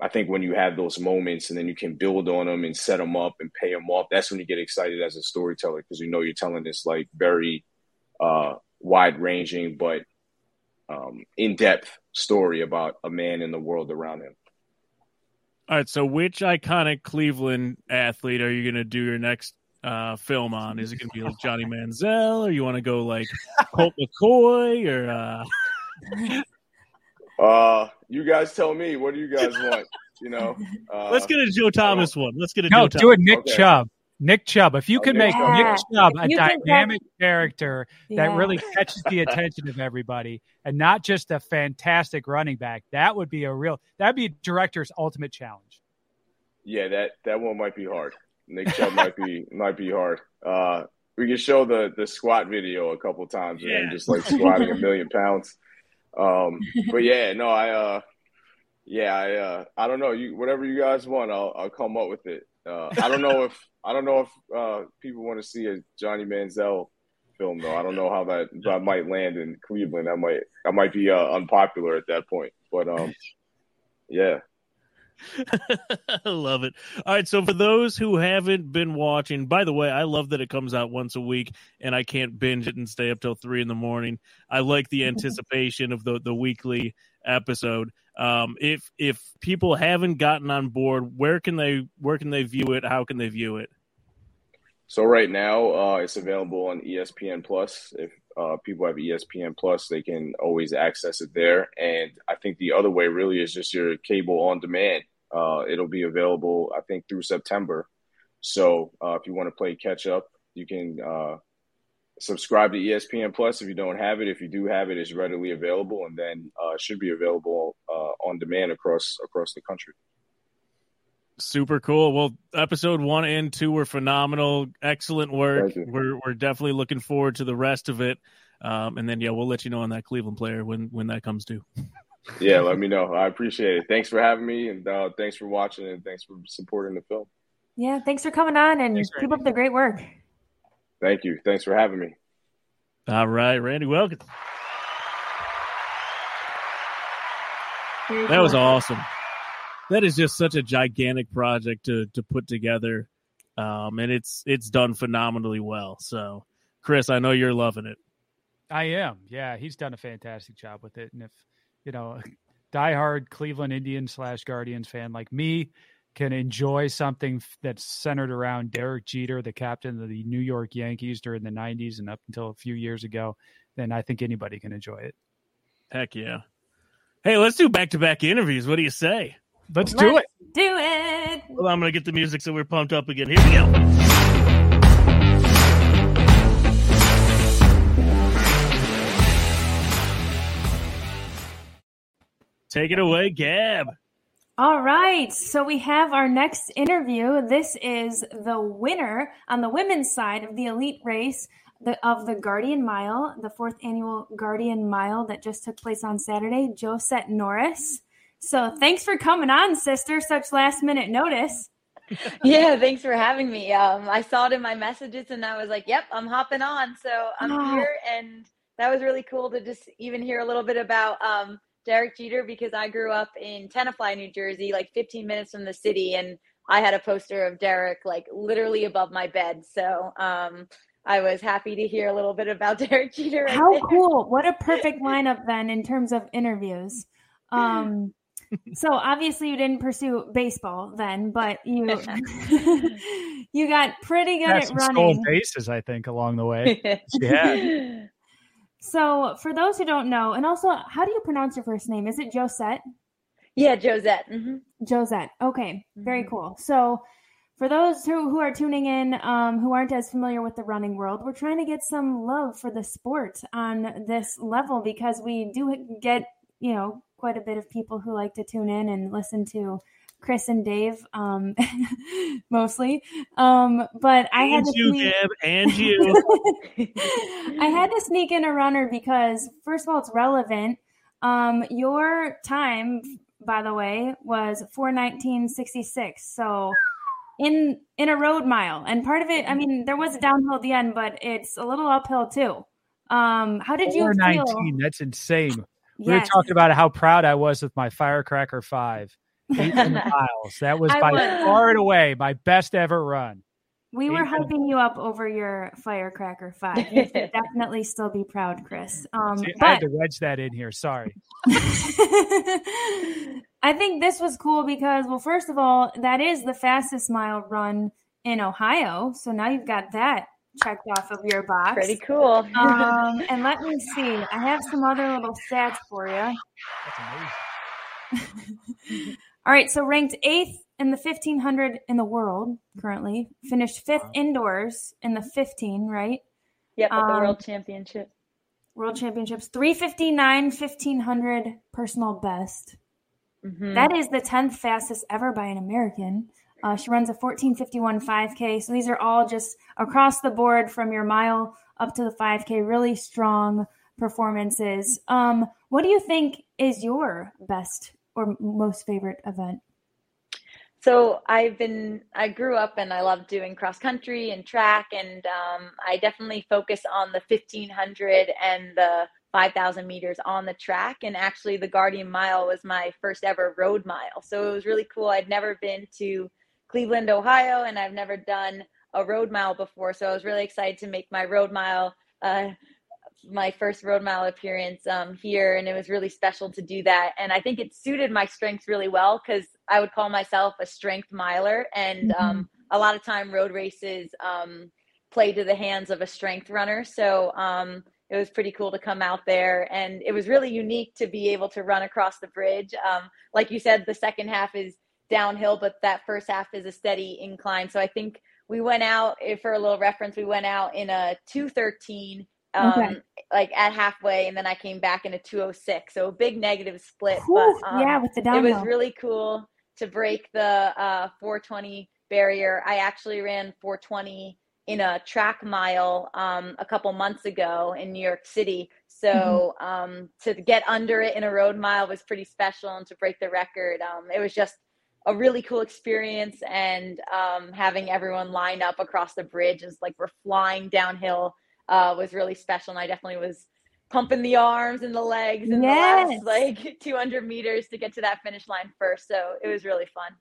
i think when you have those moments and then you can build on them and set them up and pay them off that's when you get excited as a storyteller because you know you're telling this like very uh, wide ranging but um, in-depth story about a man in the world around him All right. So, which iconic Cleveland athlete are you going to do your next uh, film on? Is it going to be like Johnny Manziel, or you want to go like Colt McCoy, or uh, [laughs] uh, you guys tell me what do you guys want you know [laughs] uh, let's get a Joe Thomas one. Let's get a No, Joe do Thomas. it, Nick Okay. Chubb. Nick Chubb. If you could Okay. make Yeah. Nick Chubb a If you could dynamic character that Yeah. really catches the attention of everybody and not just a fantastic running back, that would be a real that'd be a director's ultimate challenge. yeah that that one might be hard nick chubb might be [laughs] might be hard uh we can show the the squat video a couple times and Yeah. then just like squatting a million [laughs] pounds um but yeah no i uh yeah i uh i don't know you whatever you guys want i'll i'll come up with it uh i don't know if i don't know if uh people want to see a johnny manziel film though. I don't know how that that might land in Cleveland. I might I might be uh, unpopular at that point. But um, [laughs] yeah. I [laughs] love it. All right, so for those who haven't been watching, by the way, I love that it comes out once a week, and I can't binge it and stay up till three in the morning. I like the [laughs] anticipation of the the weekly episode. Um, if if people haven't gotten on board, where can they where can they view it? How can they view it? So right now, uh, it's available on ESPN Plus. If uh, people have ESPN Plus, they can always access it there. And I think the other way really is just your cable on demand. Uh, it'll be available, I think, through September. So uh, if you want to play catch up, you can uh, subscribe to ESPN Plus if you don't have it. If you do have it, it's readily available, and then uh, should be available uh, on demand across across the country. Super cool. Well, episode one and two were phenomenal. Excellent work. We're we're definitely looking forward to the rest of it. Um, and then yeah, we'll let you know on that Cleveland player when when that comes due. [laughs] Yeah, let me know. I appreciate it. Thanks for having me, and uh, thanks for watching, and thanks for supporting the film. Yeah, thanks for coming on and Thanks, keep up the great work. Thank you. Thanks for having me. All right, Randy welcome. That was awesome. That is just such a gigantic project to to put together, um, and it's it's done phenomenally well. So, Chris, I know you're loving it. I am. Yeah, he's done a fantastic job with it. And if you know, [laughs] diehard Cleveland Indians slash Guardians fan like me can enjoy something that's centered around Derek Jeter, the captain of the New York Yankees during the '90s and up until a few years ago, then I think anybody can enjoy it. Heck yeah! Hey, let's do back to back interviews. What do you say? Let's do it. Let's Do it. Well, I'm gonna get the music so we're pumped up again. Here we go. Take it away, Gab. All right. So we have our next interview. This is the winner on the women's side of the elite race the, of the Guardian Mile, the fourth annual Guardian Mile that just took place on Saturday, Josette Norris. So thanks for coming on, sister. Such last minute notice. [laughs] yeah, thanks for having me. Um, I saw it in my messages and I was like, yep, I'm hopping on. So I'm Oh. here. And that was really cool to just even hear a little bit about um, Derek Jeter because I grew up in Tenafly, New Jersey, like 15 minutes from the city. And I had a poster of Derek like literally above my bed. So um, I was happy to hear a little bit about [laughs] Derek Jeter. right How there. cool. What a perfect lineup then in terms of interviews. [laughs] Um so obviously you didn't pursue baseball then, but you [laughs] you got pretty good Had at some stolen running. bases, I think, along the way. Yeah. So for those who don't know, and also how do you pronounce your first name? Is it Josette? yeah, Josette. hmm Josette. Okay, very Mhm. cool. So, for those who, who are tuning in, um, who aren't as familiar with the running world, we're trying to get some love for the sport on this level because we do get, you know, quite a bit of people who like to tune in and listen to Chris and Dave, um, [laughs] mostly. Um, but I had and to you, sneak- Gab, and you. [laughs] I had to sneak in a runner because, first of all, it's relevant. Um, your time, by the way, was four nineteen sixty six. So, in in a road mile, and part of it, I mean, there was a downhill at the end, but it's a little uphill too. Um, how did you Four feel? That's insane. We were talking about how proud I was with my Firecracker Five. 18 [laughs] miles. That was I by was. far and away my best ever run. We were Eight hyping you up over your firecracker five. You should [laughs] definitely still be proud, Chris. Um, See, I had to wedge that in here. Sorry. [laughs] I think this was cool because, well, first of all, that is the fastest mile run in Ohio. So now you've got that checked off of your box. Pretty cool. Um, and let me see. I have some other little stats for you. That's amazing. All right. So ranked eighth in the 1500 in the world currently, finished fifth indoors in the 15, right? yep, at the um, World Championship. World Championships, 359, 1500 personal best. Mhm. That is the 10th fastest ever by an American. Uh, she runs a 1451 5K. So these are all just across the board from your mile up to the 5K, really strong performances. Um, what do you think is your best or most favorite event? so I've been I grew up and I love doing cross country and track and um, I definitely focus on the 1500 and the 5000 meters on the track and actually the Guardian Mile was my first ever road mile. So it was really cool. I'd never been to Cleveland, Ohio and I've never done a road mile before. So I was really excited to make my road mile uh, my first road mile appearance um, here, and it was really special to do that. And I think it suited my strengths really well because I would call myself a strength miler, and Mm-hmm. um, a lot of time road races um, play to the hands of a strength runner. So um, it was pretty cool to come out there, and it was really unique to be able to run across the bridge. Um, like you said, the second half is downhill, but that first half is a steady incline. So I think we went out for a little reference. We went out in a two thirteen um, Okay. like at halfway, and then I came back in a 206. So a big negative split. Whew, but um, yeah, with the it was really cool to break the uh, 420 barrier. I actually ran 420 in a track mile um, a couple months ago in New York City. So um, to get under it in a road mile was pretty special, and to break the record, um, it was just a really cool experience. And um, having everyone line up across the bridge is like we're flying downhill uh, was really special. And I definitely was pumping the arms and the legs in Yes. the last like [laughs] 200 meters to get to that finish line first. So it was really fun.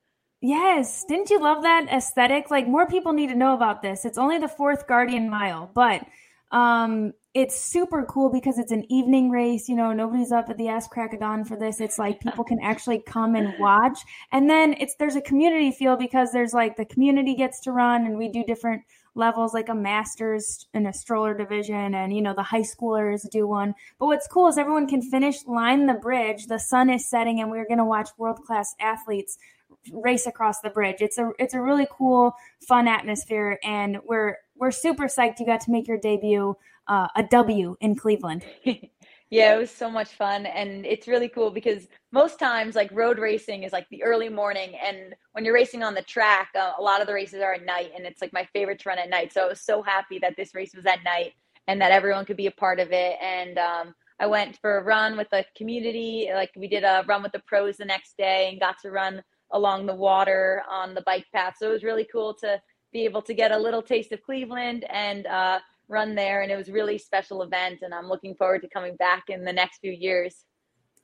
Yes. Didn't you love that aesthetic? Like more people need to know about this. It's only the fourth Guardian mile, but um it's super cool because it's an evening race. You know, nobody's up at the ass crack of dawn for this. It's like people can actually come and watch. And then it's there's a community feel because there's like the community gets to run and we do different levels like a masters and a stroller division and you know the high schoolers do one but what's cool is everyone can finish line the bridge the sun is setting and we're going to watch world class athletes race across the bridge. It's a it's a really cool, fun atmosphere, and we're we're super psyched you got to make your debut, uh, a W in Cleveland. [laughs] yeah, it was so much fun. And it's really cool because most times, like road racing is like the early morning. And when you're racing on the track, uh, a lot of the races are at night. And it's like my favorite to run at night. So I was so happy that this race was at night and that everyone could be a part of it. And um, I went for a run with the community. Like we did a run with the pros the next day and got to run along the water on the bike path. So it was really cool to be able to get a little taste of Cleveland and uh, run there. And it was really special event. And I'm looking forward to coming back in the next few years.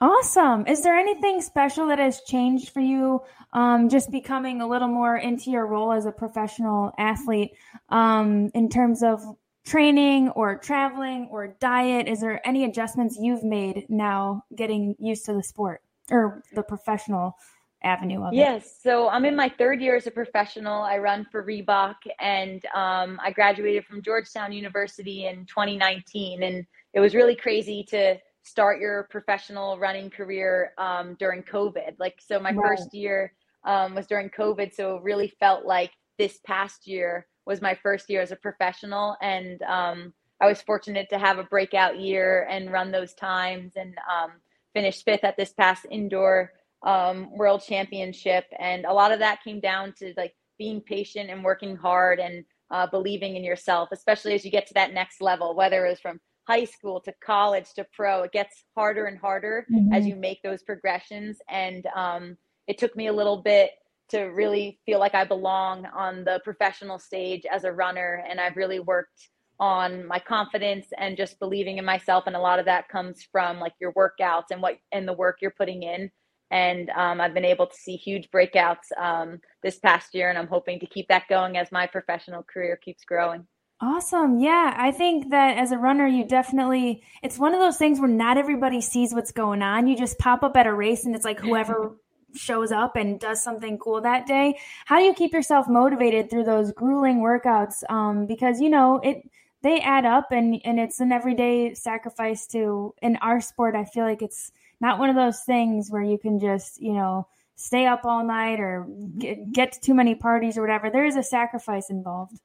Awesome. Is there anything special that has changed for you? Um, just becoming a little more into your role as a professional athlete um, in terms of training or traveling or diet? Is there any adjustments you've made now getting used to the sport or the professional avenue of it? Yes. So I'm in my third year as a professional. I run for Reebok and um, I graduated from Georgetown University in 2019. And it was really crazy to start your professional running career um, during COVID. Like, so my Right. first year um, was during COVID. So it really felt like this past year was my first year as a professional. And um, I was fortunate to have a breakout year and run those times and um, finish fifth at this past indoor um, world championship. And a lot of that came down to like being patient and working hard and uh, believing in yourself, especially as you get to that next level, whether it was from high school to college to pro, it gets harder and harder as you make those progressions. And um, it took me a little bit to really feel like I belong on the professional stage as a runner. And I've really worked on my confidence and just believing in myself. And a lot of that comes from like your workouts and what and the work you're putting in. And um, I've been able to see huge breakouts um, this past year, and I'm hoping to keep that going as my professional career keeps growing. Awesome. Yeah, I think that as a runner, you definitely, it's one of those things where not everybody sees what's going on. You just pop up at a race and it's like whoever [laughs] shows up and does something cool that day. How do you keep yourself motivated through those grueling workouts? Um, because, you know, it, they add up and, and it's an everyday sacrifice to, in our sport, I feel like it's not one of those things where you can just, you know, stay up all night or get, get to too many parties or whatever. There is a sacrifice involved.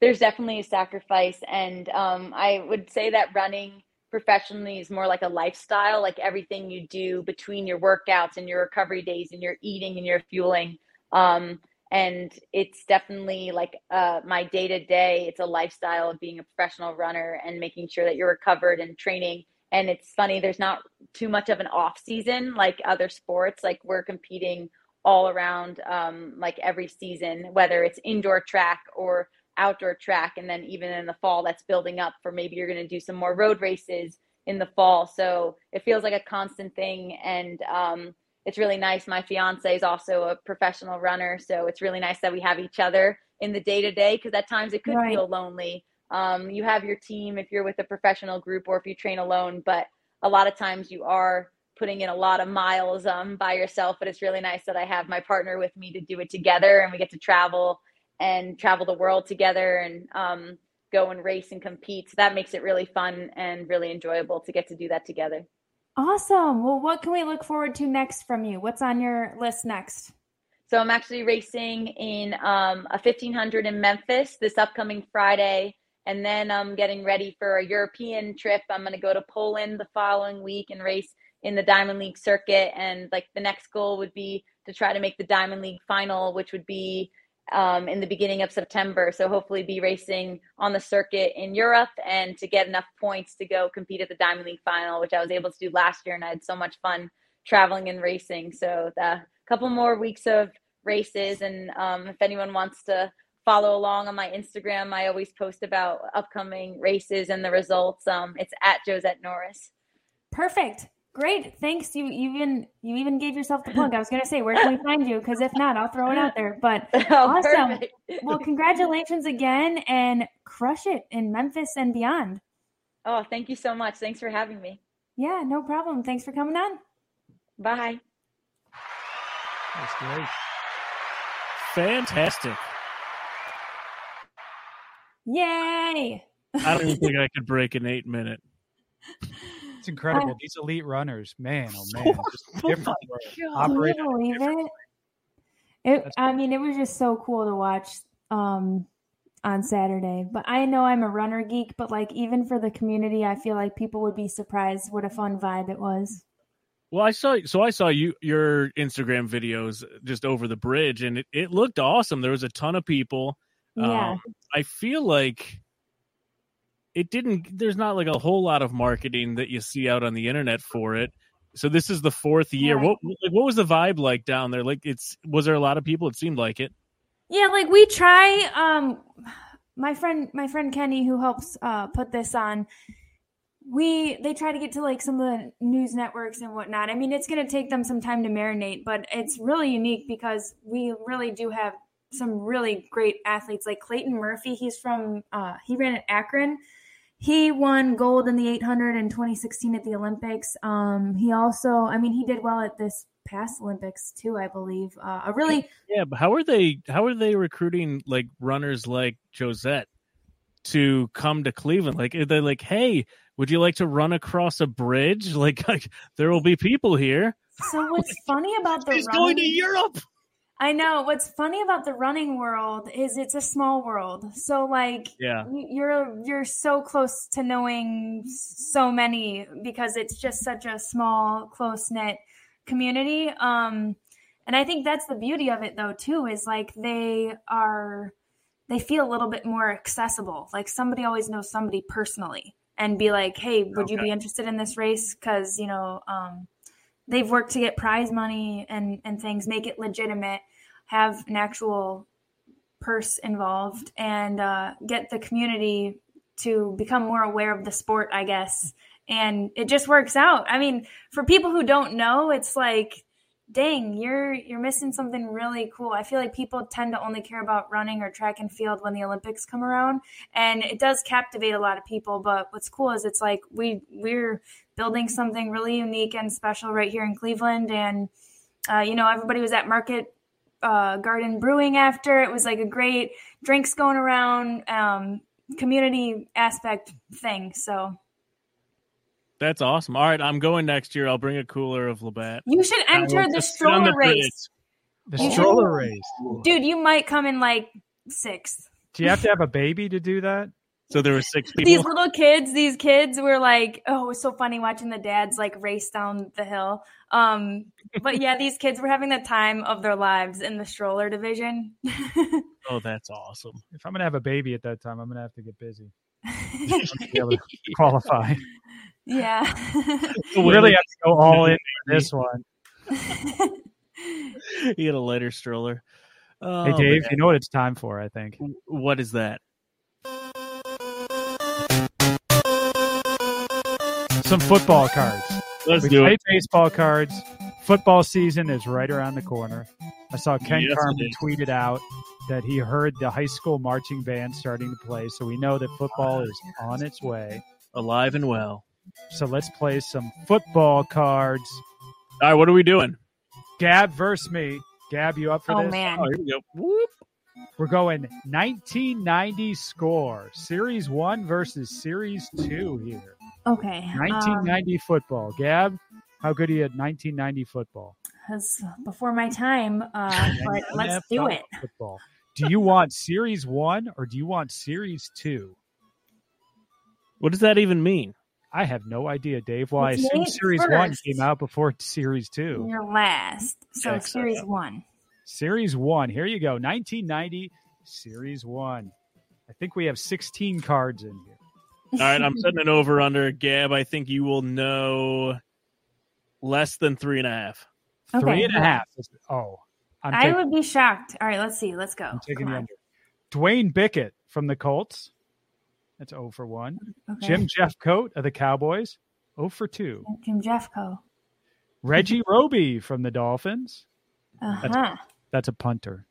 there's definitely a sacrifice and um, i would say that running professionally is more like a lifestyle like everything you do between your workouts and your recovery days and your eating and your fueling um, and it's definitely like uh, my day to day it's a lifestyle of being a professional runner and making sure that you're recovered and training and it's funny there's not too much of an off season like other sports like we're competing all around um, like every season, whether it's indoor track or outdoor track. And then even in the fall, that's building up for maybe you're going to do some more road races in the fall. So it feels like a constant thing. And um, it's really nice. My fiance is also a professional runner. So it's really nice that we have each other in the day to day because at times it could Right. feel lonely. Um, you have your team if you're with a professional group or if you train alone, but a lot of times you are putting in a lot of miles um, by yourself. But it's really nice that I have my partner with me to do it together and we get to travel and travel the world together and um, go and race and compete. So that makes it really fun and really enjoyable to get to do that together. Awesome. Well, what can we look forward to next from you? What's on your list next? So I'm actually racing in um, a 1500 in Memphis this upcoming Friday. And then I'm getting ready for a European trip. I'm going to go to Poland the following week and race in the Diamond League circuit. And like the next goal would be to try to make the Diamond League final, which would be um, in the beginning of September. So hopefully be racing on the circuit in Europe and to get enough points to go compete at the Diamond League final, which I was able to do last year. And I had so much fun traveling and racing. So a couple more weeks of races. And um, if anyone wants to follow along on my Instagram, I always post about upcoming races and the results. Um, it's at Josette Norris. Perfect. Great. Thanks. You you even you even gave yourself the plug. I was gonna say, where can we find you? Because if not, I'll throw it out there. But [laughs] Oh, Awesome. perfect. well, congratulations again and crush it in Memphis and beyond. Oh, thank you so much. Thanks for having me. Yeah, no problem. Thanks for coming on. Bye. That's great. Fantastic. Yay. I don't even think I [laughs] could break an eight minute. It's incredible. These elite runners, man, oh man, just different. Operate Can you believe it? It I mean, it was just so cool to watch um on Saturday. But I know I'm a runner geek, but like even for the community, I feel like people would be surprised what a fun vibe it was. Well, I saw so I saw you your Instagram videos just over the bridge, and it, it looked awesome. There was a ton of people. Yeah. Um, I feel like it didn't. There's not like a whole lot of marketing that you see out on the internet for it. So this is the fourth year. Right. What like, what was the vibe like down there? Like it's was there a lot of people? It seemed like it. Yeah, like we try um my friend my friend Kenny who helps uh put this on we they try to get to like some of the news networks and whatnot. I mean, it's going to take them some time to marinate, but it's really unique because we really do have some really great athletes like Clayton Murphy. He's from uh he ran at Akron. He won gold in the 800 in 2016 at the Olympics. Um he also, I mean, he did well at this past Olympics too, I believe. Uh, a really Yeah, but how are they? How are they recruiting like runners like Josette to come to Cleveland? Like, are they like, hey, would you like to run across a bridge? [laughs] Like, like there will be people here. So what's [laughs] funny about the He's running, going to Europe. I know what's funny about the running world is it's a small world. So like Yeah, you- you're you're so close to knowing so many because it's just such a small close knit community. Um and I think that's the beauty of it though too is like they are they feel a little bit more accessible. Like somebody always knows somebody personally and be like, "Hey, would you be interested in this race cuz you know, um they've worked to get prize money and and things, make it legitimate, have an actual purse involved, and uh, get the community to become more aware of the sport, I guess. And it just works out. I mean, for people who don't know, it's like, dang, you're you're missing something really cool. I feel like people tend to only care about running or track and field when the Olympics come around, and it does captivate a lot of people. But what's cool is it's like we we're building something really unique and special right here in Cleveland, and uh, you know everybody was at Market uh, Garden Brewing after. It was like a great drinks going around, um, community aspect thing. So that's awesome. All right, I'm going next year. I'll bring a cooler of Labatt. you should enter the just sit on stroller the race, The You- stroller race. dude. You might come in like sixth. Do you have to have a baby to do that? So there were six [laughs] people. These little kids, these kids were like, oh, it was so funny watching the dads like race down the hill. Um, but yeah, these kids were having the time of their lives in the stroller division. [laughs] Oh, that's awesome. If I'm gonna have a baby at that time, I'm gonna have to get busy. to be to qualify. yeah. [laughs] Really have to go all in for this one. he had a lighter stroller. Oh, hey, Dave, man. you know what it's time for, I think. what is that? Some football cards. Let's we do play it. baseball cards. Football season is right around the corner. I saw Ken Yes, Carman tweeted out that he heard the high school marching band starting to play, so we know that football is on its way. Alive and well. So let's play some football cards. All right, what are we doing? Gab versus me. Gab, you up for Oh this? man. Oh, here we go. Whoop. We're going 1990 score. Series 1 versus Series 2 here. Okay. Um, 1990 football. Gab, how good are you at 1990 football? that's before my time, uh, [laughs] but let's do it. Football. Do you want Series 1 or do you want Series 2? What does that even mean? I have no idea, Dave. Well, I assume named Series 1 came out before Series 2. Your last. So Excellent. series one. Series 1. Here you go. 1990 Series 1. I think we have 16 cards in here. All right, I'm setting it over under. Gab, I think you will know less than three and a half. Okay. Three and a half. Oh, I'm I taking, would be shocked. All right, let's see. Let's go. I'm taking Come the on. under. Duane Bickett from the Colts. That's 0 for 1. Okay. Jim Jeffcoat of the Cowboys. 0 for 2. Jim Jeffco. Reggie [laughs] Roby from the Dolphins. Uh huh. That's a punter.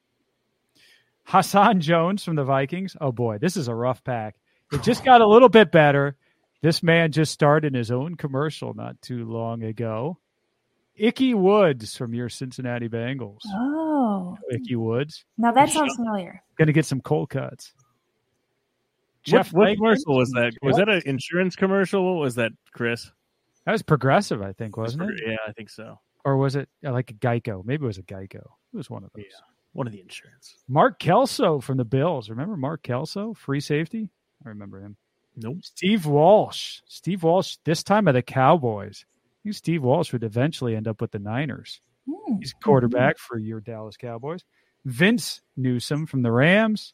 Hassan Jones from the Vikings. Oh boy, this is a rough pack. It just got a little bit better. This man just starred in his own commercial not too long ago. Ickey Woods from your Cincinnati Bengals. Oh, Ickey Woods. now that sounds familiar. Going to get some cold cuts. Jeff, what, Jenkins commercial was that? Was that an insurance commercial? What was that, Chris? That was progressive, I think, wasn't it? Yeah, I think so. Or was it uh, like a Geico? Maybe it was a Geico. It was one of those. Yeah. One of the insurance. Mark Kelso from the Bills. Remember Mark Kelso, free safety? I remember him. Nope. Steve Walsh. Steve Walsh, this time of the Cowboys. I think Steve Walsh would eventually end up with the Niners. Hmm. He's quarterback for your Dallas Cowboys. Vince Newsome from the Rams.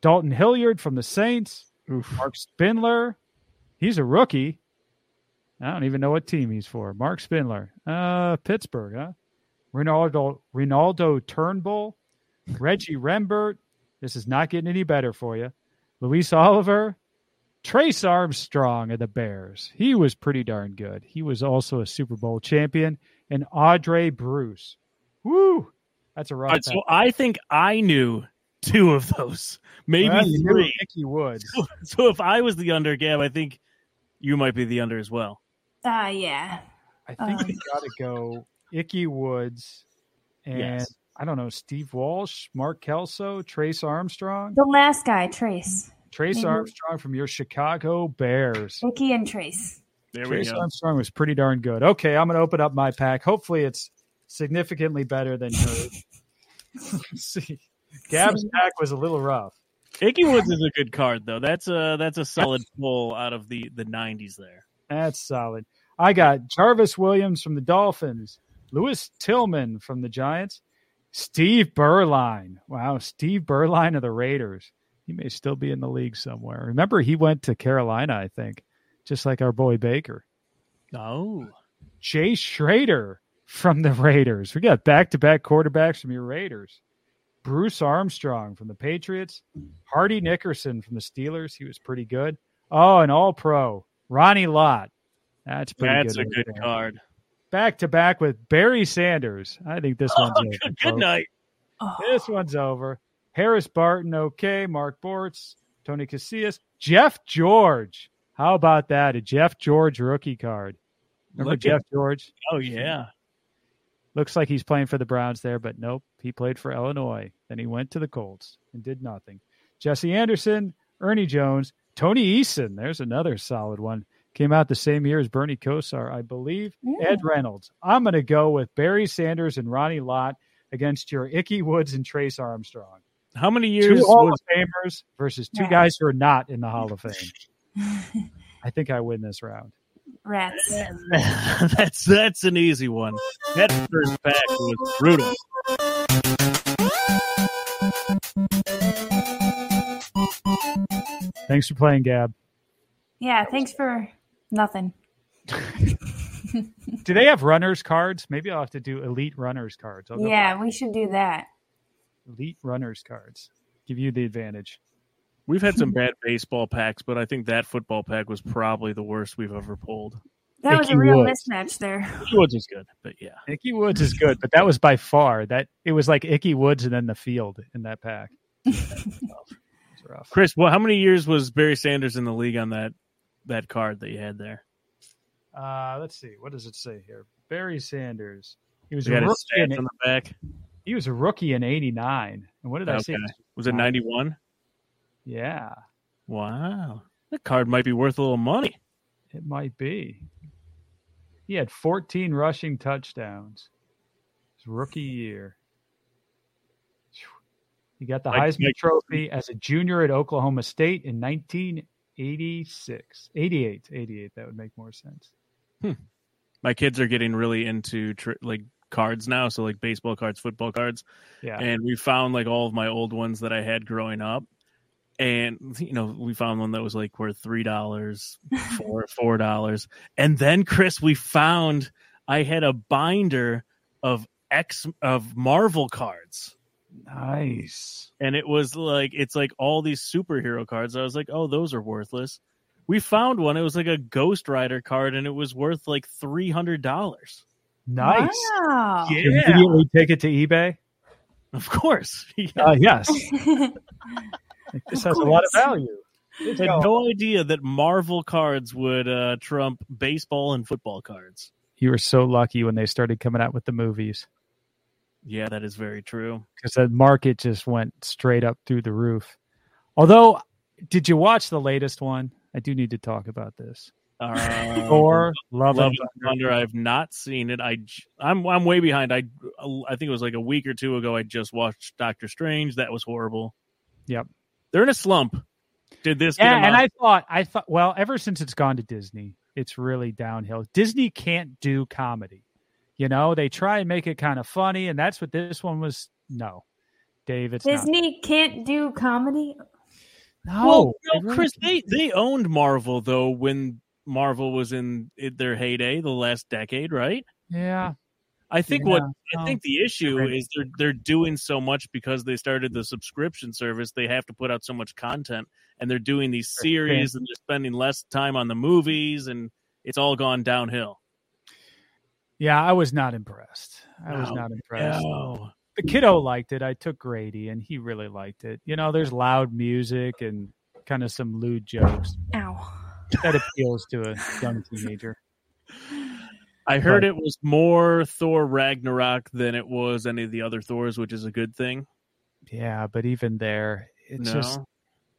Dalton Hilliard from the Saints. Marc Spindler. He's a rookie. I don't even know what team he's for. Marc Spindler. Uh, Pittsburgh, huh? Ronaldo Ronaldo Turnbull. Reggie Rembert. This is not getting any better for you. Louis Oliver. Trace Armstrong of the Bears. He was pretty darn good. He was also a Super Bowl champion. And Aundray Bruce. Woo! That's a rough All right, so. I think I knew two of those, maybe Well, you knew three. Mickey Woods. [laughs] So if I was the under, Gab, I think you might be the under as well. Uh, yeah. I think Um, you got to go Ickey Woods and Yes. I don't know Steve Walsh, Mark Kelso, Trace Armstrong, The last guy, Trace. Trace. Armstrong from your Chicago Bears. Vicky and Trace. There we go. Trace. Armstrong was pretty darn good. Okay, I'm going to open up my pack. Hopefully, it's significantly better than yours. Let's [laughs] [laughs] see. Gab's pack was a little rough. Ickey Woods is a good card though. That's a that's a solid pull out of the the '90s there. That's solid. I got Jarvis Williams from the Dolphins, Lewis Tillman from the Giants, Steve Beuerlein. Wow, Steve Beuerlein of the Raiders. He may still be in the league somewhere. Remember, he went to Carolina, I think, just like our boy Baker. Oh, Jay Schroeder from the Raiders. We got back to back quarterbacks from your Raiders. Bruce Armstrong from the Patriots. Hardy Nickerson from the Steelers. He was pretty good. Oh, an all pro. Ronnie Lott. That's pretty that's good. a right good there. card. Back to back with Barry Sanders. I think this one's [laughs] over. good, good folks. night. Oh, This one's over. Harris Barton, okay. Mark Bortz, Tony Casillas, Jeff George. How about that? A Jeff George rookie card. Remember Look Jeff at- George? Oh yeah. Looks like he's playing for the Browns there, but nope. He played for Illinois. Then he went to the Colts and did nothing. Jesse Anderson, Ernie Jones, Tony Eason. There's another solid one. Came out the same year as Bernie Kosar, I believe. Ed Reynolds. I'm going to go with Barry Sanders and Ronnie Lott against your Ickey Woods and Trace Armstrong. How many Two years Hall was of Famers versus two Yeah. guys who are not in the Hall of Fame. [laughs] I think I win this round. Rats. [laughs] that's that's an easy one. That first pack was brutal. Thanks for playing, Gab. Yeah, thanks for nothing. Do they have runners cards? Maybe I'll have to do elite runners cards. I'll yeah, we should do that. elite runners cards. Give you the advantage. We've had some [laughs] bad baseball packs, but I think that football pack was probably the worst we've ever pulled. That was a real Woods. mismatch there. Woods is good, but yeah. Ickey Woods is good, but that was by far that it was like Ickey Woods and then the field in that pack. [laughs] It's rough. Chris, well, how many years was Barry Sanders in the league on that that card that you had there? Uh, let's see. What does it say here? Barry Sanders. He was You a rookie. In, on the back. he was a rookie in '89. And what did I say? Was it ninety one? Yeah, Wow, that card might be worth a little money. it might be. He had 14 rushing touchdowns. His rookie year. He got the Heisman Trophy as a junior at Oklahoma State in 1986. 88. 88. That would make more sense. Hmm. My kids are getting really into tr- like cards now, so like baseball cards, football cards, Yeah. and we found like all of my old ones that I had growing up. And you know, we found one that was like worth three dollars, [laughs] four four dollars, and then Chris, we found I had a binder of X of Marvel cards. Nice. and it was like it's like all these superhero cards. I was like, oh, those are worthless. We found one. It was like a Ghost Rider card, and it was worth like three hundred dollars. Nice. Wow. You Immediately take it to eBay. Of course, [laughs] yeah. Uh, yes. [laughs] This has a lot of course. value. It's had going. no idea that Marvel cards would uh, trump baseball and football cards. You were so lucky when they started coming out with the movies Yeah, that is very true. because the market just went straight up through the roof. Although, did you watch the latest one? I do need to talk about this. Uh, Thor, Love, Love and and Thunder. I've not seen it. I I'm I'm way behind. I I think it was like a week or two ago. I just watched Doctor Strange. That was horrible. Yep. They're in a slump. Did this? Yeah, and? I thought, I thought, well, ever since it's gone to Disney, it's really downhill. Disney can't do comedy. You know, they try and make it kind of funny, and that's what this one was. No, Dave, it's not. Disney can't do comedy. No, well, no, Chris, they they owned Marvel though when Marvel was in their heyday, the last decade, right? yeah, I think Yeah, what I oh, think the issue is they're they're doing so much because they started the subscription service. They have to put out so much content, and they're doing these series, and they're spending less time on the movies, and it's all gone downhill. Yeah, I was not impressed. I was oh, not impressed. No. The kiddo liked it. I took Grady, and he really liked it. You know, there's loud music and kind of some lewd jokes Ow. that appeals to a young teenager. I heard But- it was more Thor Ragnarok than it was any of the other Thors, which is a good thing. Yeah, but even there, it's no, just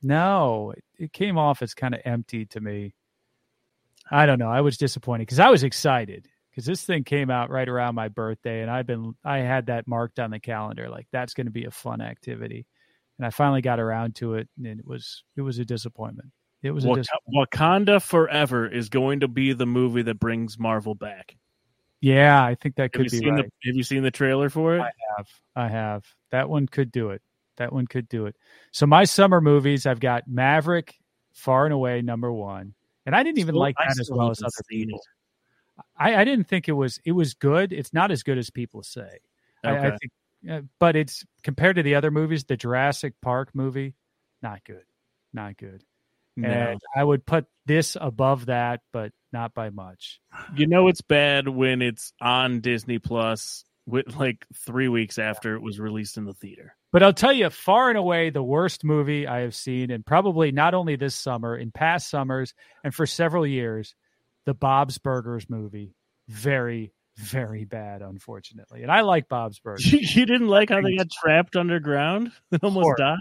No, it- it came off as kind of empty to me. I don't know. I was disappointed because I was excited because this thing came out right around my birthday, and I've been I had that marked on the calendar like that's going to be a fun activity, and I finally got around to it, and it was it was a disappointment. It was a Wak- disappointment. Wakanda Forever is going to be the movie that brings Marvel back. Yeah, I think that could be seen right. the Have you seen the trailer for it? I have. I have. That one could do it. That one could do it. So my summer movies, I've got Maverick, far and away number one, and I didn't even Still- like that as well as other people. I, I didn't think it was. It was good. It's not as good as people say. I, I Okay. think, uh, but it's compared to the other movies, the Jurassic Park movie, not good, not good. No. And I would put this above that, but not by much. You know it's bad when it's on Disney Plus with like three weeks after it was released in the theater. But I'll tell you, far and away, the worst movie I have seen, and probably not only this summer, in past summers, and for several years, the Bob's Burgers movie. Very, very bad, unfortunately. And I like Bob's [laughs] Burgers, you didn't like how they got trapped underground [laughs] and almost died?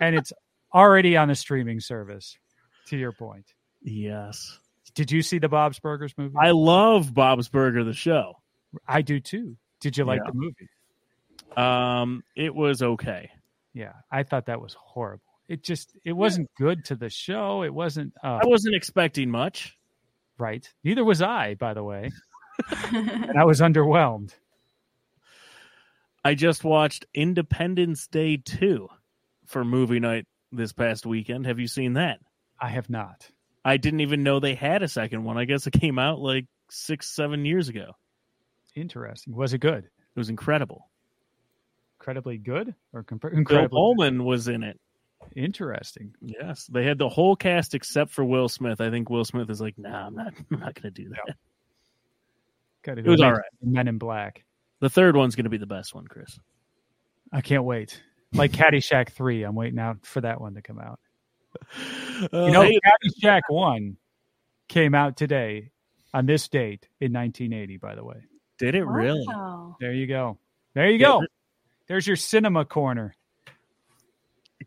and it's already on a streaming service. To your point, Yes. did you see the Bob's Burgers movie? I love Bob's Burger, the show. I do too. Did you like Yeah. the movie? Um, it was okay. Yeah, I thought that was horrible. It just it wasn't good to the show. It wasn't uh, I wasn't expecting much. Right. Neither was I, by the way. and I [laughs] was underwhelmed. I just watched Independence Day 2 for movie night this past weekend. Have you seen that? I have not. I didn't even know they had a second one. I guess it came out like six, seven years ago. Interesting. Was it good? It was incredible. Incredibly good or comp- Bill incredibly Pullman was in it. Interesting? Yes, they had the whole cast except for Will Smith. I think Will Smith is like, "Nah, I'm not. I'm not going to do that." [laughs] Got It was all right. Men in Black. The third one's going to be the best one, Chris. I can't wait. Like Caddyshack three, I'm waiting out for that one to come out. [laughs] Uh, You know, hey, Caddyshack one came out today on this date in 1980. By the way, did it really? Wow. there you go. There you go. There's your cinema corner.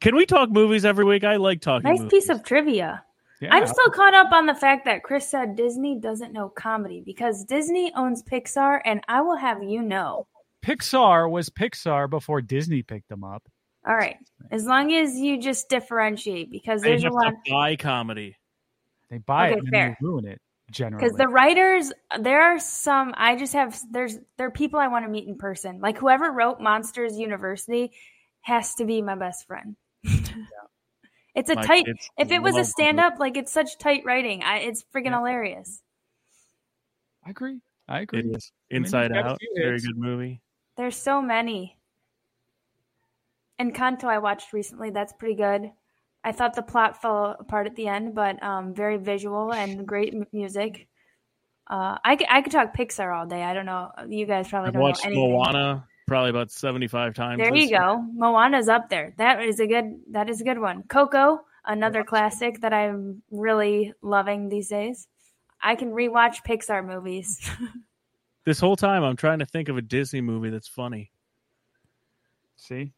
Can we talk movies every week? I like talking. Nice movies. piece of trivia. Yeah, I'm still caught up on the fact that Chris said Disney doesn't know comedy because Disney owns Pixar, and I will have you know. Pixar was Pixar before Disney picked them up. All right, as long as you just differentiate, because They there's a have lot. to buy comedy. They buy Okay, it and fair. they ruin it. Generally, Because the writers, there are some. I just have. There's there are people I want to meet in person. Like whoever wrote Monsters University has to be my best friend. [laughs] It's a My tight. kids If it was a stand up, like it's such tight writing. I, it's freaking Yeah. hilarious. I agree. I agree. It is Inside you've got a Out. Very good movie. There's so many. Encanto I watched recently. That's pretty good. I thought the plot fell apart at the end, but um, very visual and great music. Uh, I, could, I could talk Pixar all day. I don't know. You guys probably I've don't watched know anything. Moana probably about seventy-five times. There this you year. go. Moana's up there. That is a good. That is a good one. Coco, another classic that I'm really loving these days. I can rewatch Pixar movies. [laughs] This whole time, I'm trying to think of a Disney movie that's funny. See,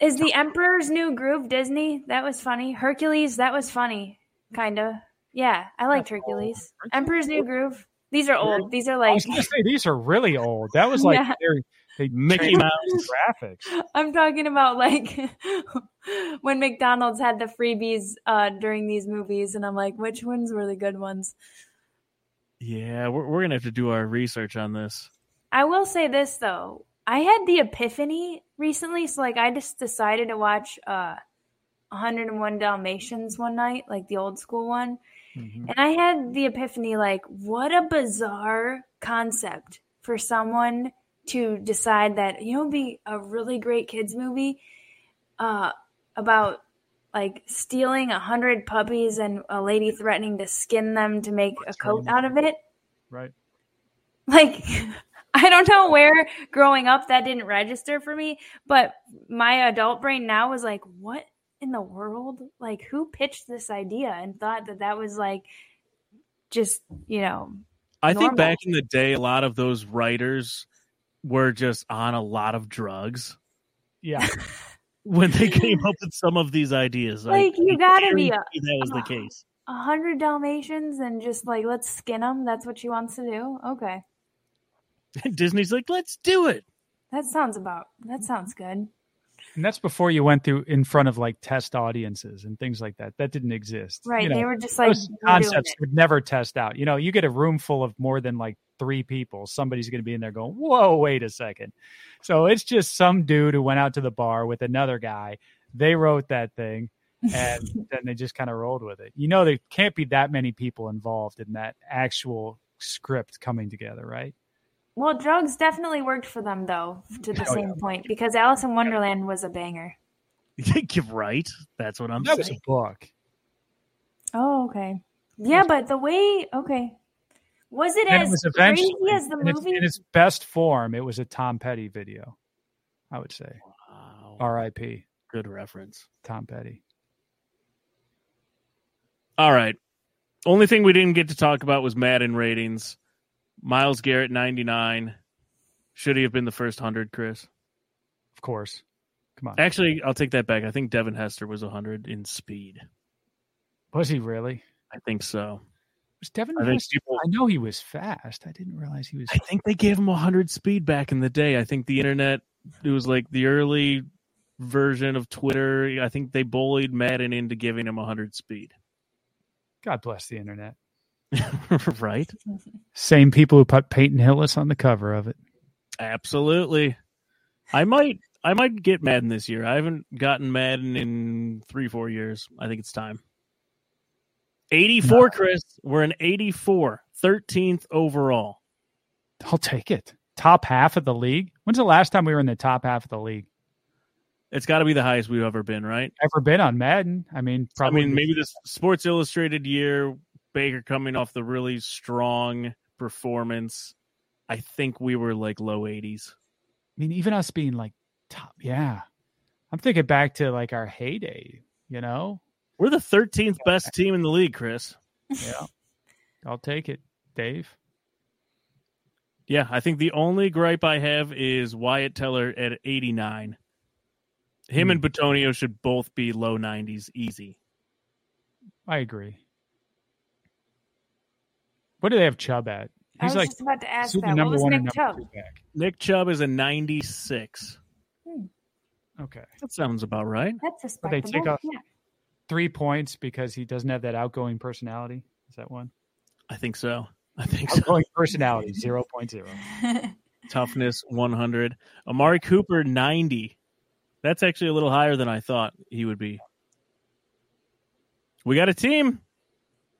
Is the Emperor's New Groove Disney? That was funny. Hercules, that was funny. Kinda. Yeah, I liked Hercules. Emperor's New Groove. These are old. These are like I was going to say these are really old. That [laughs] was like Yeah. very, they Mickey Mouse. graphics. I'm talking about like [laughs] when McDonald's had the freebies uh during these movies and I'm like, which ones were the good ones? Yeah, we're, we're gonna have to do our research on this. I will say this though. I had the epiphany recently, so like I just decided to watch uh 101 Dalmatians one night, like the old school one. Mhm. And I had the epiphany like, what a bizarre concept for someone to decide that, you know, be a really great kids movie uh, about like stealing a hundred puppies and a lady threatening to skin them to make a coat out of it. Right. [laughs] Like, I don't know where growing up that didn't register for me, but my adult brain now was like, what in the world? Like, who pitched this idea and thought that that was like just, you know, I think back in the day, a lot of those writers were just on a lot of drugs Yeah. [laughs] when they came up [laughs] with some of these ideas. I Like, you gotta be guarantee that was the case. a hundred Dalmatians and just like, let's skin them. That's what she wants to do. Okay. [laughs] Disney's like, let's do it. That sounds about, that sounds good. And that's before you went through in front of like test audiences and things like that. That didn't exist. Right. You know, they were just like, concepts would never test out. You know, you get a room full of more than like three people. Somebody's going to be in there going, "Whoa, wait a second. So it's just some dude who went out to the bar with another guy. They wrote that thing, and [laughs] then they just kind of rolled with it. You know, there can't be that many people involved in that actual script coming together, right? Well, drugs definitely worked for them, though, to the Oh, same yeah. point, because Alice in Wonderland was a banger. [laughs] You're right. That's what I'm That was a book. Oh, okay. Yeah, but the way, okay. Was it And as it was crazy as the in its, movie? in its best form. It was a Tom Petty video. I would say Wow. R.I.P. Good reference. Tom Petty. All right. Only thing we didn't get to talk about was Madden ratings. Myles Garrett, 99. Should he have been the first 100, Chris? Of course. Come on. Actually, I'll take that back. I think Devin Hester was 100 in speed. Was he really? I think so. Was Devin? I Hester- people. I know he was fast. I didn't realize he was. I think they gave him 100 speed back in the day. I think the internet, it was like the early version of Twitter. I think they bullied Madden into giving him 100 speed. God bless the internet. [laughs] right? Same people who put Peyton Hillis on the cover of it. Absolutely. I might I might get Madden this year. I haven't gotten Madden in three, four years. I think it's time. 84, Chris. We're in 84, 13th overall. I'll take it. Top half of the league. When's the last time we were in the top half of the league? It's got to be the highest we've ever been, right? Ever been on Madden? I mean, probably. I mean, maybe this Sports Illustrated year, Baker coming off the really strong performance. I think we were like low 80s. I mean, even us being like top. Yeah, I'm thinking back to like our heyday. You know, We're the 13th best team in the league, Chris. yeah. I'll take it, Dave. Yeah, I think the only gripe I have is Wyatt Teller at 89. Him and hmm. Bitonio should both be low 90s easy. I agree. What do they have Chubb at? I He's was like just about to ask that. What number was one Nick Chubb? Nick Chubb is a 96. Hmm. Okay, That sounds about right. That's But they respectable. take off- Yeah. three points because he doesn't have that outgoing personality. Is that one? I think so. I think so. Outgoing personality zero point zero. [laughs] Toughness 100. Amari Cooper 90. That's actually a little higher than I thought he would be. We got a team.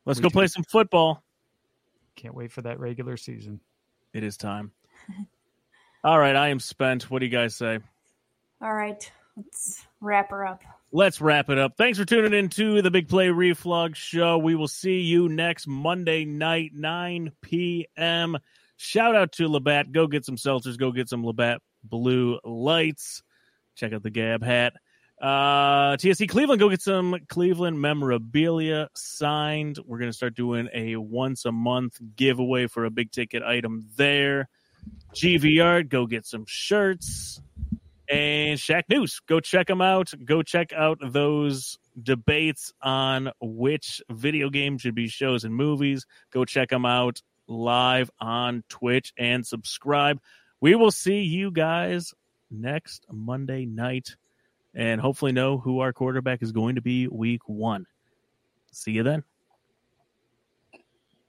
Let's We go do. play some football. Can't wait for that regular season. It is time. [laughs] All right, I am spent. What do you guys say? All right, let's wrap her up. Let's wrap it up. Thanks for tuning in to the Big Play Reflex Show. We will see you next Monday night, 9 p.m. Shout out to Labatt. Go get some seltzers. Go get some Labatt Blue Lights. Check out the Gab hat. Uh, TSC Cleveland, go get some Cleveland memorabilia signed. We're going to start doing a once a month giveaway for a big ticket item there. GVR, go get some shirts and Shacknews. Go check them out. Go check out those debates on which video game should be shows and movies. Go check them out live on Twitch and subscribe. We will see you guys next Monday night and hopefully know who our quarterback is going to be week one. See you then.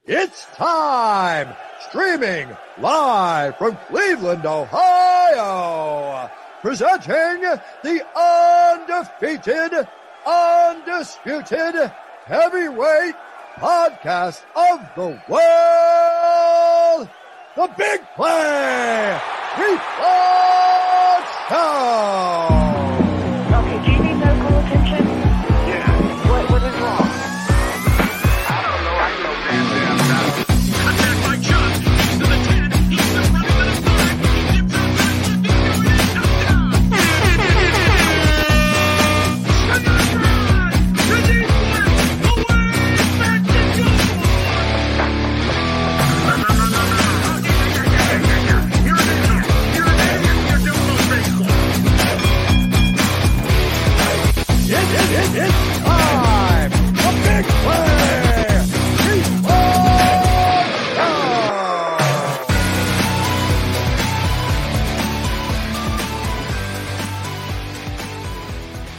It's time! Streaming live from Cleveland, Ohio! Presenting the undefeated, undisputed heavyweight podcast of the world! The Big Play! Reflex!